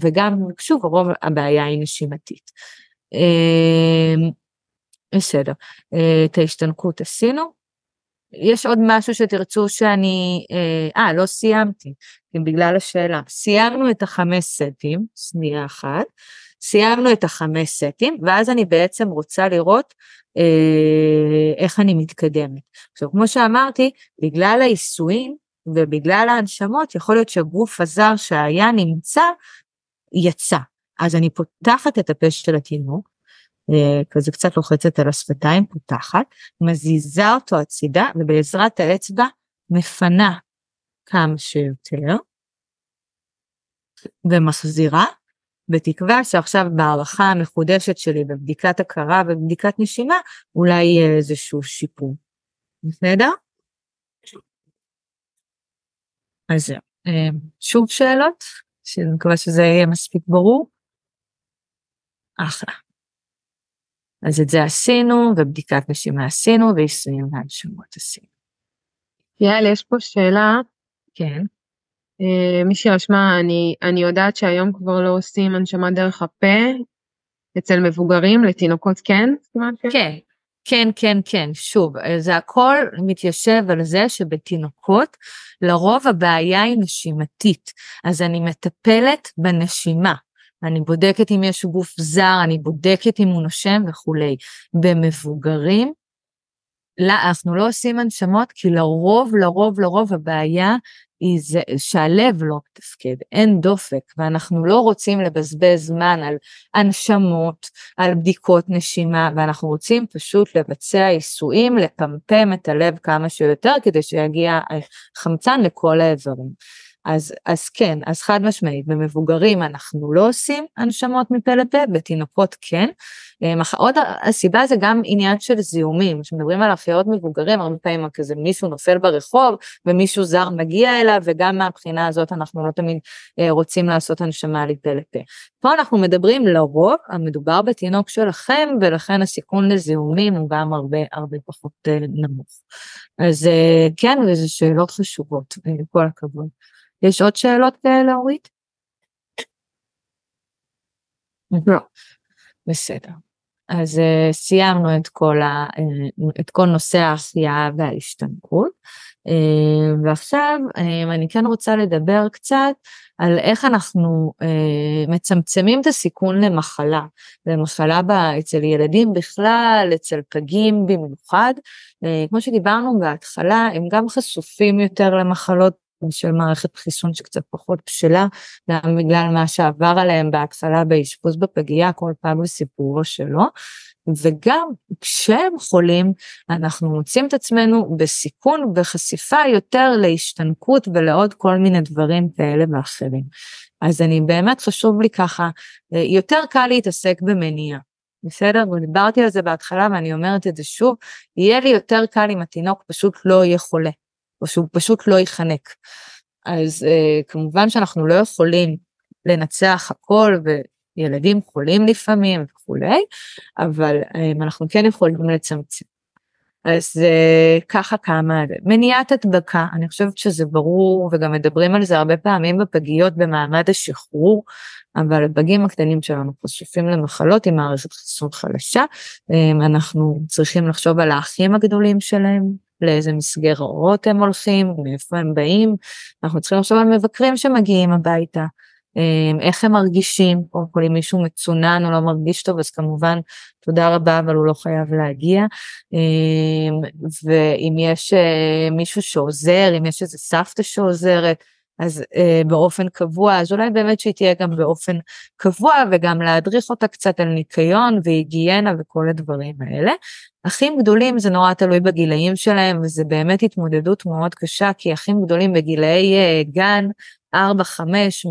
וגם שוב רוב הבעיה היא נשימתית. בסדר, את ההשתנקות עשינו, יש עוד משהו שתרצו שאני, אה, לא סיימתי, בגלל השאלה. סיימנו את החמש סטים, שנייה אחת, סיימנו את החמש סטים, ואז אני בעצם רוצה לראות אה, איך אני מתקדמת. עכשיו, כמו שאמרתי, בגלל העיסויים ובגלל ההנשמות, יכול להיות שהגוף הזר שהיה נמצא, יצא. אז אני פותחת את הפה של התינוק, כזה קצת לוחצת על השפתיים, פותחת, מזיזה אותו הצידה ובעזרת האצבע מפנה כמה שיותר ומחזירה, בתקווה שעכשיו בהערכה המחודשת שלי בבדיקת הכרה ובבדיקת נשימה אולי יהיה איזשהו שיפור. בסדר? אז שוב שאלות, שאני מקווה שזה יהיה מספיק ברור. אחלה. אז את זה עשינו, ובדיקת נשימה עשינו, ויישומים והנשמות עשינו. יעל, יש פה שאלה. כן. Uh, מי שרשמה, אני, אני יודעת שהיום כבר לא עושים הנשמה דרך הפה, אצל מבוגרים, לתינוקות כן? כן, כן, כן, כן, שוב, זה הכל מתיישב על זה שבתינוקות לרוב הבעיה היא נשימתית, אז אני מטפלת בנשימה. אני בודקת אם יש גוף זר, אני בודקת אם הוא נושם וכולי. במבוגרים, לא, אנחנו לא עושים הנשמות כי לרוב, לרוב, לרוב הבעיה היא זה שהלב לא מתפקד, אין דופק, ואנחנו לא רוצים לבזבז זמן על הנשמות, על בדיקות נשימה, ואנחנו רוצים פשוט לבצע עיסויים, לפמפם את הלב כמה שיותר כדי שיגיע חמצן לכל האיברים. אז, אז כן, אז חד משמעית, במבוגרים אנחנו לא עושים הנשמות מפה לפה, בתינוקות כן. אמ, עוד הסיבה זה גם עניין של זיהומים, כשמדברים על החיות מבוגרים, הרבה פעמים כזה מישהו נופל ברחוב ומישהו זר מגיע אליו, וגם מהבחינה הזאת אנחנו לא תמיד אה, רוצים לעשות הנשמה מפה לפה. פה אנחנו מדברים לרוב, המדובר בתינוק שלכם, ולכן הסיכון לזיהומים הוא גם הרבה הרבה פחות אה, נמוך. אז אה, כן, וזה שאלות חשובות, כל הכבוד. יש עוד שאלות כאלה אורית? לא. בסדר. אז uh, סיימנו את כל, ה, uh, את כל נושא ההחייאה וההשתנקות, uh, ועכשיו uh, אני כן רוצה לדבר קצת על איך אנחנו uh, מצמצמים את הסיכון למחלה, למחלה בה, אצל ילדים בכלל, אצל פגים במיוחד, uh, כמו שדיברנו בהתחלה, הם גם חשופים יותר למחלות של מערכת חיסון שקצת פחות בשלה, גם בגלל מה שעבר עליהם בהתחלה באשפוז בפגייה, כל פעם בסיפורו שלו, וגם כשהם חולים, אנחנו מוצאים את עצמנו בסיכון וחשיפה יותר להשתנקות ולעוד כל מיני דברים כאלה ואחרים. אז אני באמת חשוב לי ככה, יותר קל להתעסק במניעה. בסדר? ודיברתי על זה בהתחלה ואני אומרת את זה שוב, יהיה לי יותר קל אם התינוק פשוט לא יהיה חולה. או שהוא פשוט לא ייחנק. אז uh, כמובן שאנחנו לא יכולים לנצח הכל וילדים חולים לפעמים וכולי, אבל um, אנחנו כן יכולים לצמצם. אז uh, ככה כמה, מניעת הדבקה, אני חושבת שזה ברור וגם מדברים על זה הרבה פעמים בפגיות במעמד השחרור, אבל הפגים הקטנים שלנו חשופים למחלות עם מערכת חיסון חלשה, um, אנחנו צריכים לחשוב על האחים הגדולים שלהם, לאיזה מסגרות הם הולכים, מאיפה הם באים, אנחנו צריכים לחשוב על מבקרים שמגיעים הביתה, אמ, איך הם מרגישים, קודם כל אם מישהו מצונן או לא מרגיש טוב אז כמובן תודה רבה אבל הוא לא חייב להגיע, אמ, ואם יש אה, מישהו שעוזר, אם יש איזה סבתא שעוזרת, אז אה, באופן קבוע, אז אולי באמת שהיא תהיה גם באופן קבוע וגם להדריך אותה קצת על ניקיון והיגיינה וכל הדברים האלה. אחים גדולים זה נורא תלוי בגילאים שלהם וזה באמת התמודדות מאוד קשה כי אחים גדולים בגילאי אה, גן 4-5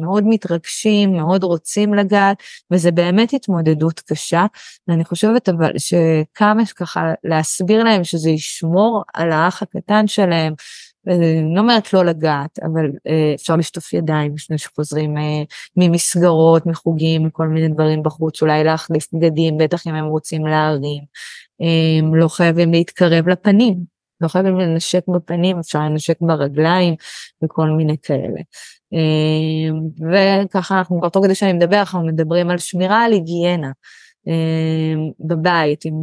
מאוד מתרגשים, מאוד רוצים לגעת, וזה באמת התמודדות קשה. ואני חושבת אבל שכמה ככה להסביר להם שזה ישמור על האח הקטן שלהם, אני לא אומרת לא לגעת, אבל אה, אפשר לשטוף ידיים לפני שחוזרים אה, ממסגרות, מחוגים, מכל מיני דברים בחוץ, אולי להחליף בגדים, בטח אם הם רוצים להרים. אה, לא חייבים להתקרב לפנים, לא חייבים לנשק בפנים, אפשר לנשק ברגליים וכל מיני כאלה. וככה אנחנו, כבר תוך כדי שאני מדבר, אנחנו מדברים על שמירה על היגיינה. אמ, בבית, עם,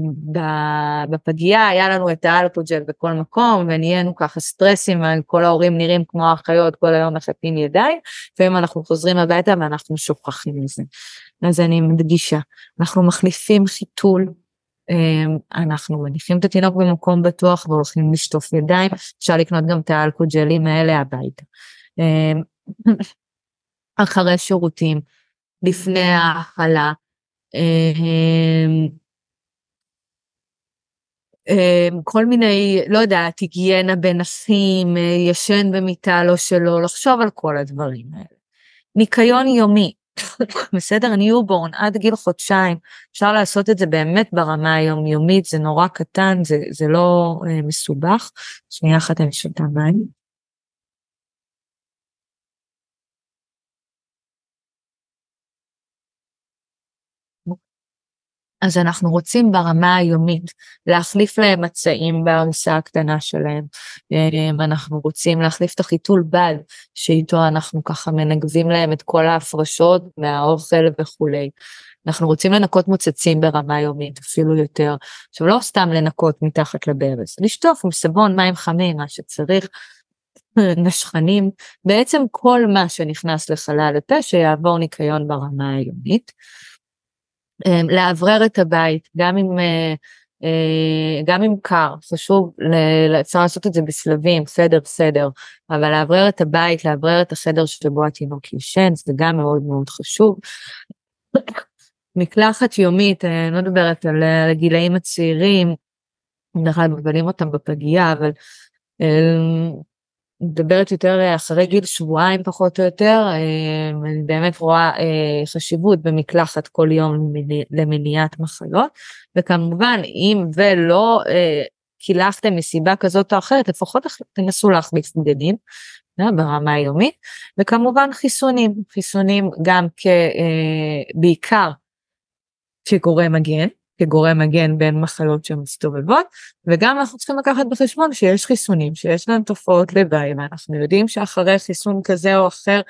בפגייה היה לנו את האלפוג'ל בכל מקום ונהיינו ככה סטרסים, כל ההורים נראים כמו האחיות כל היום מחפים ידיים, לפעמים אנחנו חוזרים הביתה ואנחנו שוכחים מזה. אז אני מדגישה, אנחנו מחליפים חיתול, אמ, אנחנו מניחים את התינוק במקום בטוח והולכים לשטוף ידיים, אפשר לקנות גם את האלכוג'לים האלה הביתה. אמ, אחרי שירותים, לפני ההאכלה, כל מיני, לא יודעת, היגיינה בנפים, אה, ישן במיטה לא שלו, לחשוב על כל הדברים האלה. ניקיון יומי, בסדר? newborn עד גיל חודשיים, אפשר לעשות את זה באמת ברמה היומיומית, זה נורא קטן, זה, זה לא אה, מסובך. שנייה אחת אני שותה מים. אז אנחנו רוצים ברמה היומית להחליף להם מצעים בעריסה הקטנה שלהם, אמ, אנחנו רוצים להחליף את החיתול בד שאיתו אנחנו ככה מנגבים להם את כל ההפרשות מהאוכל וכולי. אנחנו רוצים לנקות מוצצים ברמה יומית אפילו יותר, עכשיו לא סתם לנקות מתחת לברז, לשטוף עם סבון מים חמים מה שצריך, נשכנים, בעצם כל מה שנכנס לחלל הפה שיעבור ניקיון ברמה היומית. אמ, לאוורר את הבית, גם אם, אה, אה, גם אם קר, חשוב, אפשר לעשות את זה בסלבים, סדר סדר, אבל לאוורר את הבית, לאוורר את החדר שבו התינוק ישן, זה גם מאוד מאוד חשוב. מקלחת יומית, אה, אני לא מדברת על הגילאים הצעירים, דרך אגב מבלים אותם בפגייה, אבל מדברת יותר אה, אחרי גיל שבועיים פחות או יותר, אה, אני באמת רואה אה, חשיבות במקלחת כל יום למניעת מחלות, וכמובן אם ולא קילחתם מסיבה כזאת או אחרת, לפחות תנסו להחליף בגדים ברמה היומית, וכמובן חיסונים, חיסונים גם בעיקר כגורם מגן, כגורם מגן בין מחלות שמסתובבות, וגם אנחנו צריכים לקחת בחשבון שיש חיסונים שיש להם תופעות לוואי, ואנחנו יודעים שאחרי חיסון כזה או אחר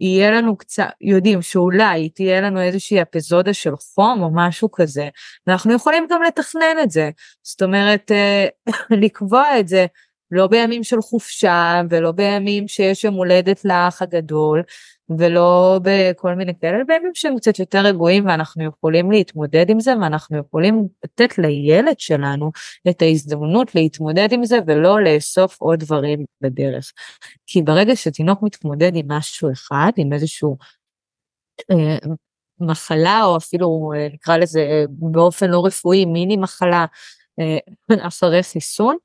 יהיה לנו קצת, יודעים שאולי תהיה לנו איזושהי אפיזודה של חום או משהו כזה, ואנחנו יכולים גם לתכנן את זה. זאת אומרת, אה, לקבוע את זה לא בימים של חופשה ולא בימים שיש יום הולדת לאח הגדול ולא בכל מיני כאלה, בימים שהם קצת יותר רגועים ואנחנו יכולים להתמודד עם זה ואנחנו יכולים לתת לילד שלנו את ההזדמנות להתמודד עם זה ולא לאסוף עוד דברים בדרך. כי ברגע שתינוק מתמודד עם משהו אחד, עם איזשהו אה, מחלה או אפילו אה, נקרא לזה אה, באופן לא רפואי מיני מחלה אחרי חיסון,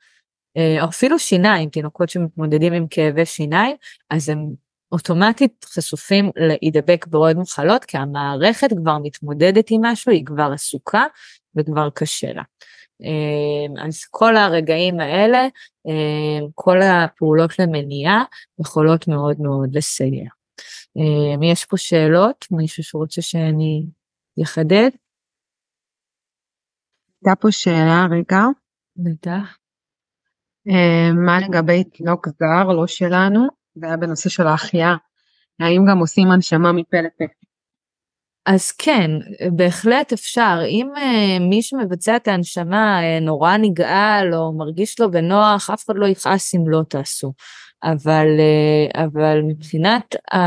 או אפילו שיניים, תינוקות שמתמודדים עם כאבי שיניים, אז הם אוטומטית חשופים להידבק בעוד מחלות, כי המערכת כבר מתמודדת עם משהו, היא כבר עסוקה וכבר קשה לה. אה, אז כל הרגעים האלה, אה, כל הפעולות למניעה יכולות מאוד מאוד לסייע. יש פה שאלות? מישהו שרוצה שאני אחדד? הייתה פה שאלה רגע. בטח. אה, מה לגבי תינוק זר, לא שלנו, זה היה בנושא של ההחייאה, האם גם עושים הנשמה מפה לפה? אז כן, בהחלט אפשר. אם uh, מי שמבצע את ההנשמה uh, נורא נגעל או מרגיש לו בנוח, אף אחד לא יכעס אם לא תעשו. אבל, uh, אבל מבחינת uh,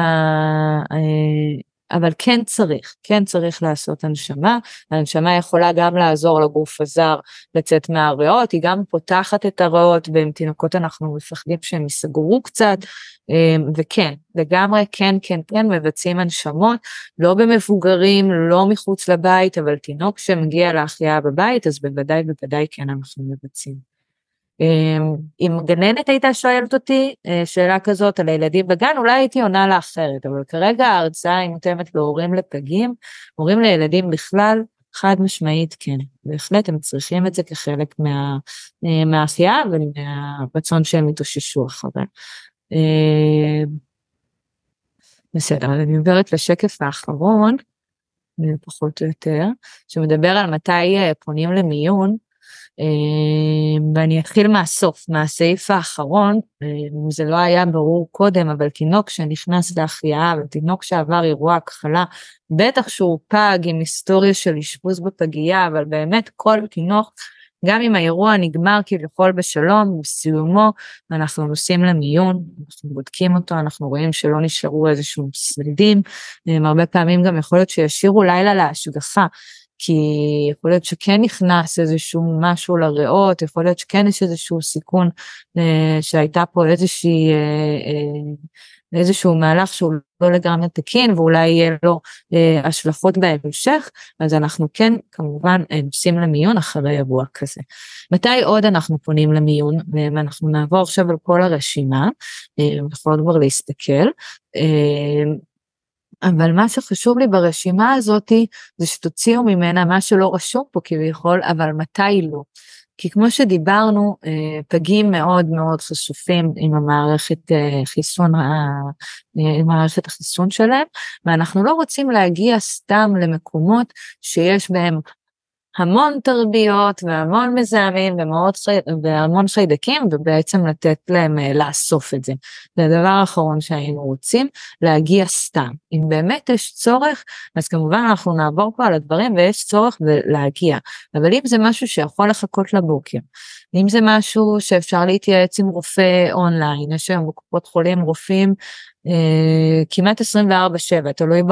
uh, אבל כן צריך, כן צריך לעשות הנשמה. ההנשמה יכולה גם לעזור לגוף הזר לצאת מהריאות, היא גם פותחת את הריאות, ועם תינוקות אנחנו מפחדים שהם ייסגרו קצת, אמ, וכן, לגמרי כן, כן, כן, מבצעים הנשמות, לא במבוגרים, לא מחוץ לבית, אבל תינוק שמגיע להחייאה בבית, אז בוודאי, בוודאי כן אנחנו מבצעים. אמ, אם גננת הייתה שואלת אותי אה, שאלה כזאת על הילדים בגן, אולי הייתי עונה לה אחרת, אבל כרגע ההרצאה היא מותאמת להורים לפגים, הורים לילדים בכלל, חד משמעית כן, בהחלט הם צריכים את זה כחלק מה, אה, מהעשייה ומהרצון שהם יתאוששו אחרי. אמ, בסדר, אני עוברת לשקף האחרון, פחות או יותר, שמדבר על מתי אה, פונים למיון. אמ, ואני אתחיל מהסוף, מהסעיף האחרון, אמ, זה לא היה ברור קודם, אבל תינוק שנכנס להחייאה ותינוק שעבר אירוע הכחלה, בטח שהוא פג עם היסטוריה של אשפוז בפגייה, אבל באמת כל תינוק, גם אם האירוע נגמר כביכול בשלום, בסיומו, אנחנו נוסעים למיון, אנחנו בודקים אותו, אנחנו רואים שלא נשארו איזשהו שרידים, אמ, הרבה פעמים גם יכול להיות שישאירו לילה להשגחה. כי יכול להיות שכן נכנס איזשהו משהו לריאות, יכול להיות שכן יש איזשהו סיכון אה, שהייתה פה איזושהי, אה, אה, איזשהו מהלך שהוא לא לגמרי תקין ואולי יהיה לו אה, השלכות בהמשך, אז אנחנו כן כמובן אה, נוסעים למיון אחרי אירוע כזה. מתי עוד אנחנו פונים למיון? ואנחנו נעבור עכשיו על כל הרשימה, אה, יכולות כבר להסתכל. אה, אבל מה שחשוב לי ברשימה הזאתי זה שתוציאו ממנה מה שלא רשום פה כביכול, אבל מתי לא. כי כמו שדיברנו, אה, פגים מאוד מאוד חשופים עם המערכת אה, חיסון, אה, עם מערכת החיסון שלהם, ואנחנו לא רוצים להגיע סתם למקומות שיש בהם המון תרביות והמון מזהמים והמון חיידקים ובעצם לתת להם uh, לאסוף את זה. זה הדבר האחרון שהיינו רוצים, להגיע סתם. אם באמת יש צורך, אז כמובן אנחנו נעבור פה על הדברים ויש צורך להגיע. אבל אם זה משהו שיכול לחכות לבוקר, אם זה משהו שאפשר להתייעץ עם רופא אונליין, יש היום בקופות חולים רופאים אה, כמעט 24/7, תלוי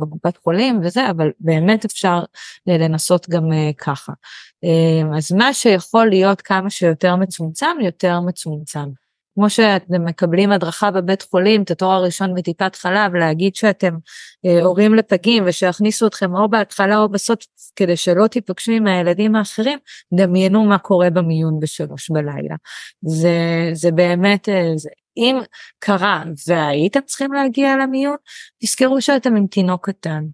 בקופת חולים וזה, אבל באמת אפשר אה, לנסות גם אה, ככה. אה, אז מה שיכול להיות כמה שיותר מצומצם, יותר מצומצם. כמו שאתם מקבלים הדרכה בבית חולים, את התואר הראשון בטיפת חלב, להגיד שאתם אה, הורים לפגים ושיכניסו אתכם או בהתחלה או בסוף כדי שלא תיפגשו עם הילדים האחרים, דמיינו מה קורה במיון בשלוש בלילה. זה, זה באמת, אה, זה, אם קרה והייתם צריכים להגיע למיון, תזכרו שאתם עם תינוק קטן.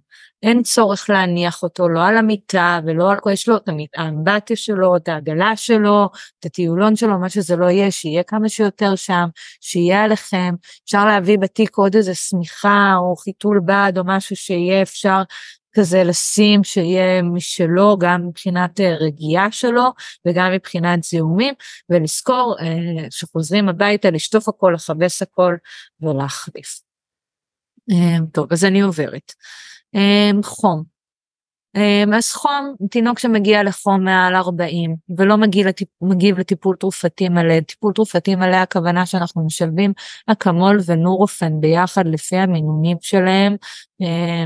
אין צורך להניח אותו לא על המיטה ולא על, יש לו את האמבטיה שלו, את העגלה שלו, את הטיולון שלו, מה שזה לא יהיה, שיהיה כמה שיותר שם, שיהיה עליכם, אפשר להביא בתיק עוד איזה שמיכה או חיתול בד או משהו שיהיה אפשר כזה לשים שיהיה משלו גם מבחינת אה, רגיעה שלו וגם מבחינת זיהומים ולזכור אה, שחוזרים הביתה לשטוף הכל, לכבס הכל ולהחליף. אמ, טוב, אז אני עוברת. חום. אמ, אז חום, תינוק שמגיע לחום מעל 40 ולא מגיע לטיפ, מגיב לטיפול תרופתי מלא, טיפול תרופתי מלא הכוונה שאנחנו משלבים אקמול ונורופן ביחד לפי המינונים שלהם,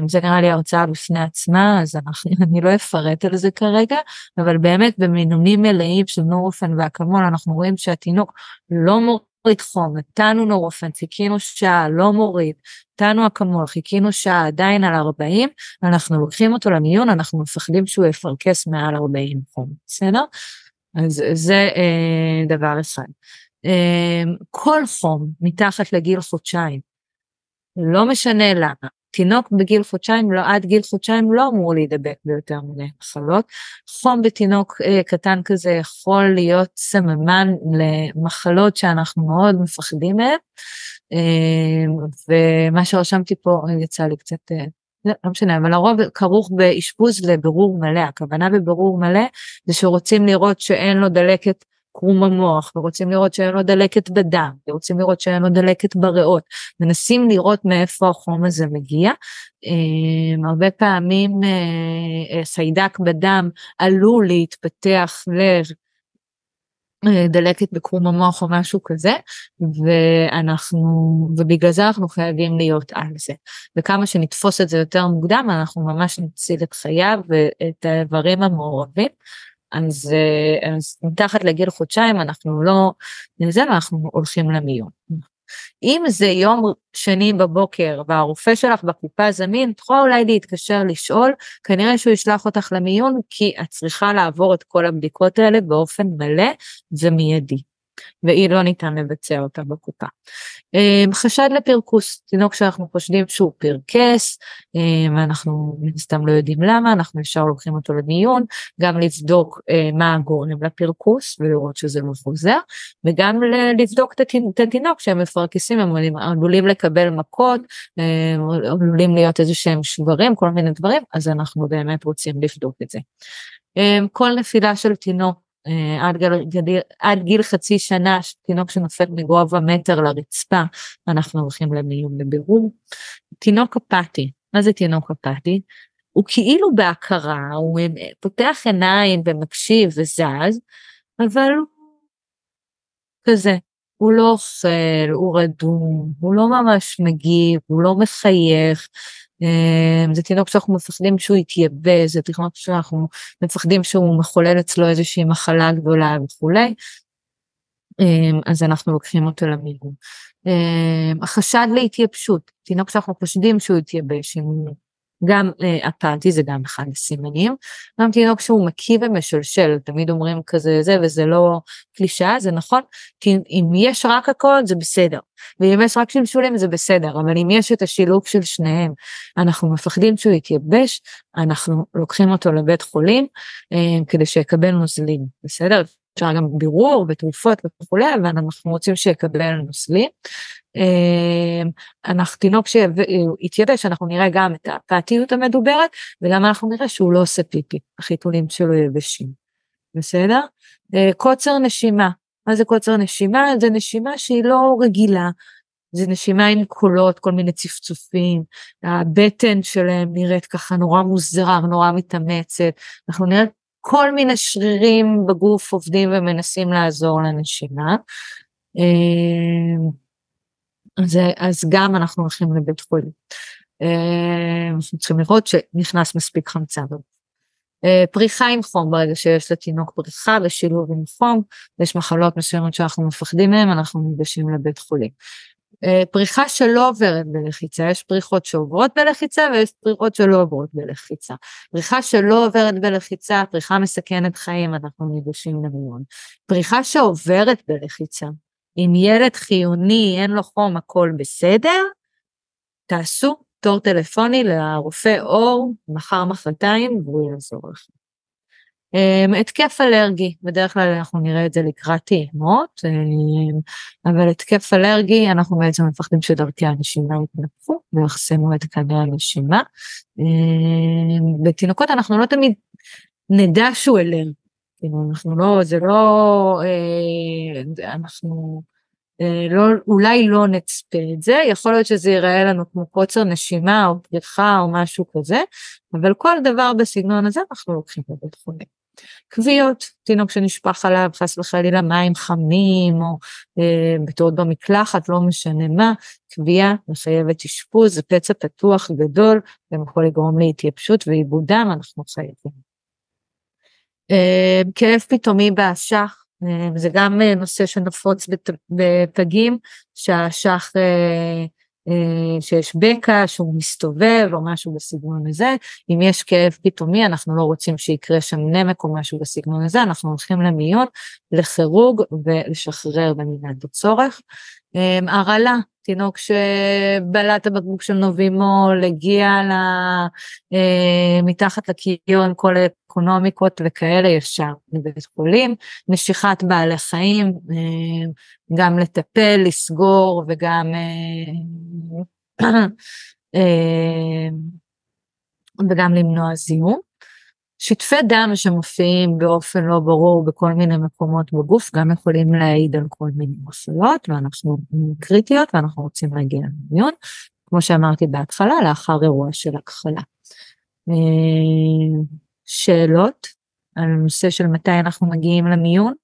זה נראה לי הרצאה בפני עצמה אז אנחנו, אני לא אפרט על זה כרגע, אבל באמת במינונים מלאים של נורופן ואקמול אנחנו רואים שהתינוק לא מוריד חום, נתנו נורופן, חיכינו שעה, לא מוריד, נתנו אקמול, חיכינו שעה, עדיין על 40, אנחנו לוקחים אותו למיון, אנחנו מפחדים שהוא יפרכס מעל 40 חום, בסדר? אז זה אה, דבר אחד. אה, כל חום מתחת לגיל חודשיים, לא משנה למה, תינוק בגיל חודשיים, לא, עד גיל חודשיים לא אמור להידבק ביותר מיני מחלות. חום בתינוק אה, קטן כזה יכול להיות סממן למחלות שאנחנו מאוד מפחדים מהן. אה, ומה שרשמתי פה יצא לי קצת, אה, לא, לא משנה, אבל הרוב כרוך באשפוז לבירור מלא. הכוונה בבירור מלא זה שרוצים לראות שאין לו דלקת קרום המוח ורוצים לראות שאין לו דלקת בדם ורוצים לראות שאין לו דלקת בריאות. מנסים לראות מאיפה החום הזה מגיע. um, הרבה פעמים uh, סיידק בדם עלול להתפתח לב דלקת בקרום המוח או משהו כזה ואנחנו ובגלל זה אנחנו חייבים להיות על זה. וכמה שנתפוס את זה יותר מוקדם אנחנו ממש נציל את חייו ואת האיברים המעורבים אז, אה, אז מתחת לגיל חודשיים אנחנו לא, לזה אנחנו הולכים למיון. אם זה יום שני בבוקר והרופא שלך בקופה זמין, את יכולה אולי להתקשר לשאול, כנראה שהוא ישלח אותך למיון כי את צריכה לעבור את כל הבדיקות האלה באופן מלא ומיידי. והיא לא ניתן לבצע אותה בקופה. אמ, חשד לפרכוס, תינוק שאנחנו חושדים שהוא פרקס, אמ, ואנחנו מן הסתם לא יודעים למה, אנחנו ישר לוקחים אותו למיון, גם לבדוק אה, מה הגורם לפרכוס ולראות שזה לא חוזר, וגם לבדוק את התינוק שהם מפרכסים, הם עלולים לקבל מכות, עלולים להיות איזה שהם שברים, כל מיני דברים, אז אנחנו באמת רוצים לבדוק את זה. כל נפילה של תינוק אה, עד גיל, עד גיל חצי שנה, תינוק שנופל מגובה מטר לרצפה, אנחנו הולכים למיון לבירור. תינוק אפאתי, מה זה תינוק אפאתי? הוא כאילו בהכרה, הוא פותח עיניים ומקשיב וזז, אבל הוא כזה, הוא לא אוכל, הוא רדום, הוא לא ממש מגיב, הוא לא מחייך, זה תינוק שאנחנו מפחדים שהוא יתייבא, זה תינוק שאנחנו מפחדים שהוא מחולל אצלו איזושהי מחלה גדולה וכולי. אמ, אז אנחנו לוקחים אותו למיגון. אמ, החשד להתייבשות, תינוק שאנחנו חושדים שהוא יתייבש, אם גם אה, אפנטי זה גם אחד הסימנים, גם תינוק שהוא מקיא ומשלשל, תמיד אומרים כזה זה וזה לא קלישאה, זה נכון, אם יש רק הכל זה בסדר, ואם יש רק שלשולים זה בסדר, אבל אם יש את השילוב של שניהם, אנחנו מפחדים שהוא יתייבש, אנחנו לוקחים אותו לבית חולים אה, כדי שיקבל נוזלים, בסדר? אפשר גם בירור ותרופות וכולי, אבל אנחנו רוצים שיקבל נוזלים. אמ, אנחנו תינוק שיתייבש אנחנו נראה גם את הפעתיות המדוברת וגם אנחנו נראה שהוא לא עושה פיפי החיתולים שלו יבשים. בסדר? אה, קוצר נשימה מה זה קוצר נשימה? זה נשימה שהיא לא רגילה. זה נשימה עם קולות, כל מיני צפצופים, הבטן שלהם נראית ככה נורא מוזרה, נורא מתאמצת, אנחנו נראה כל מיני שרירים בגוף עובדים ומנסים לעזור לנשימה. אז, אז גם אנחנו הולכים לבית חולים. אה, אנחנו צריכים לראות שנכנס מספיק חמצן. אה, פריחה עם חום ברגע שיש לתינוק פריחה ושילוב עם חום, יש מחלות מסוימות שאנחנו מפחדים מהן, אנחנו ניגשים לבית חולים. אה, פריחה שלא עוברת בלחיצה, יש פריחות שעוברות בלחיצה ויש פריחות שלא עוברות בלחיצה. פריחה שלא עוברת בלחיצה, פריחה מסכנת חיים, אנחנו ניגשים למיון. פריחה שעוברת בלחיצה, אם ילד חיוני, אין לו חום, הכל בסדר, תעשו תור טלפוני לרופא אור מחר מחרתיים והוא יעזור לכם. Um, התקף אלרגי, בדרך כלל אנחנו נראה את זה לקראת טעימות, um, אבל התקף אלרגי אנחנו בעצם מפחדים שדרכי הנשימה יתנפחו ויחסמו את קנה הנשימה. Um, בתינוקות אנחנו לא תמיד נדע שהוא אלרגי, כאילו אנחנו לא, זה לא, אה, אנחנו לא, אולי לא נצפה את זה, יכול להיות שזה ייראה לנו כמו קוצר נשימה או פריחה או משהו כזה, אבל כל דבר בסגנון הזה אנחנו לוקחים בבית חולים. כוויות, תינוק שנשפך עליו חס וחלילה מים חמים או אה, בטעות במקלחת, לא משנה מה, כוויה מחייבת אשפוז, זה פצע פתוח גדול, גם יכול לגרום להתייבשות ועיבוד דם, אנחנו חייבים. אה, כאב פתאומי באשך, אה, זה גם אה, נושא שנפוץ בפגים, שהאשך שיש בקע שהוא מסתובב או משהו בסגנון הזה אם יש כאב פתאומי אנחנו לא רוצים שיקרה שם נמק או משהו בסגנון הזה אנחנו הולכים למיון לכירוג ולשחרר במידת הצורך. אה, הרעלה תינוק שבלט הבקבוק של נובימול הגיע ל... אה, מתחת לקיון כל האקונומיקות וכאלה ישר לבית חולים, נשיכת בעלי חיים, אה, גם לטפל, לסגור וגם וגם למנוע זיהום. שטפי דם שמופיעים באופן לא ברור בכל מיני מקומות בגוף גם יכולים להעיד על כל מיני מחלות ואנחנו קריטיות ואנחנו רוצים להגיע למיון, כמו שאמרתי בהתחלה, לאחר אירוע של הכחלה. אה, שאלות על הנושא של מתי אנחנו מגיעים למיון?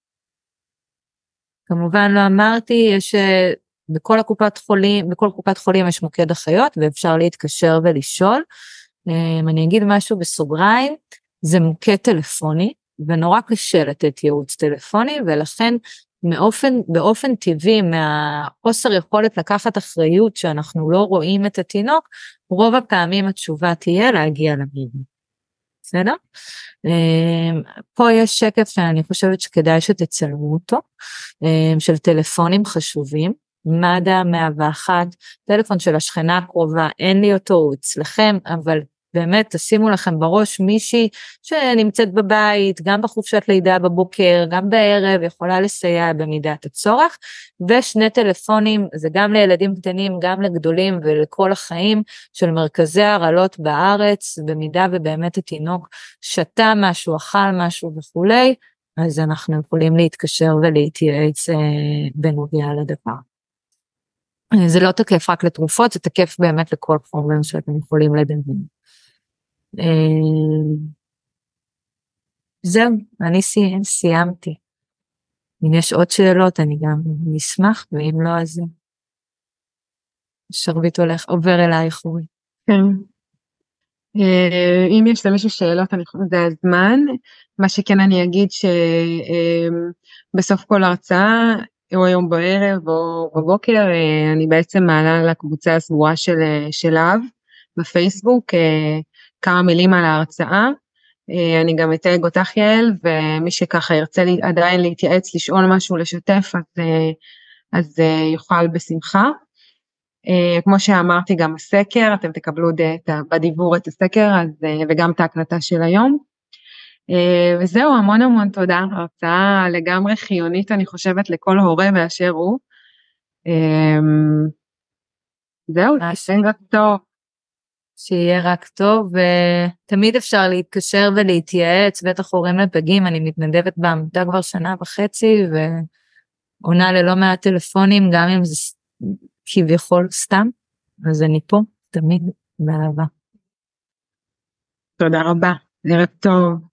כמובן לא אמרתי, יש אה, בכל הקופת חולים, בכל קופת חולים יש מוקד אחיות ואפשר להתקשר ולשאול. אה, אני אגיד משהו בסוגריים, זה מוקד טלפוני ונורא קשה לתת ייעוץ טלפוני ולכן מאופן, באופן טבעי מהחוסר יכולת לקחת אחריות שאנחנו לא רואים את התינוק, רוב הפעמים התשובה תהיה להגיע למיון. בסדר? אמ, פה יש שקף שאני חושבת שכדאי שתצלמו אותו, אמ, של טלפונים חשובים. מד"א 101, טלפון של השכנה הקרובה, אין לי אותו, הוא אצלכם, אבל באמת תשימו לכם בראש מישהי שנמצאת בבית, גם בחופשת לידה בבוקר, גם בערב, יכולה לסייע במידת הצורך, ושני טלפונים, זה גם לילדים קטנים, גם לגדולים ולכל החיים של מרכזי הרעלות בארץ, במידה ובאמת התינוק שתה משהו, אכל משהו וכולי, אז אנחנו יכולים להתקשר ולהתייעץ אה, בנוגע לדבר. זה לא תקף רק לתרופות, זה תקף באמת לכל חומר שאתם יכולים לדמיין. אה, זהו, אני סיימתי. אם יש עוד שאלות אני גם נשמח, ואם לא אז שרביט הולך, עובר אלייך אורי. כן. אה, אם יש למישהו שאלות אני חושבת שזה הזמן. מה שכן אני אגיד שבסוף אה, כל הרצאה או היום בערב או בבוקר אני בעצם מעלה לקבוצה הסגורה של, אב בפייסבוק כמה מילים על ההרצאה. אה, אני גם אתייג אותך יעל ומי שככה ירצה לי, עדיין להתייעץ, לשאול משהו, לשתף, אז, אה, אז אה, יוכל בשמחה. כמו שאמרתי גם הסקר, אתם תקבלו את, בדיבור את הסקר אז, וגם את ההקלטה של היום. וזהו, המון המון תודה, הרצאה לגמרי חיונית אני חושבת לכל הורה באשר הוא. זהו, רק טוב. שיהיה רק טוב ותמיד אפשר להתקשר ולהתייעץ בטח הורים לפגים אני מתנדבת בעמותה כבר שנה וחצי ועונה ללא מעט טלפונים גם אם זה כביכול סתם אז אני פה תמיד באהבה. תודה רבה ערב טוב.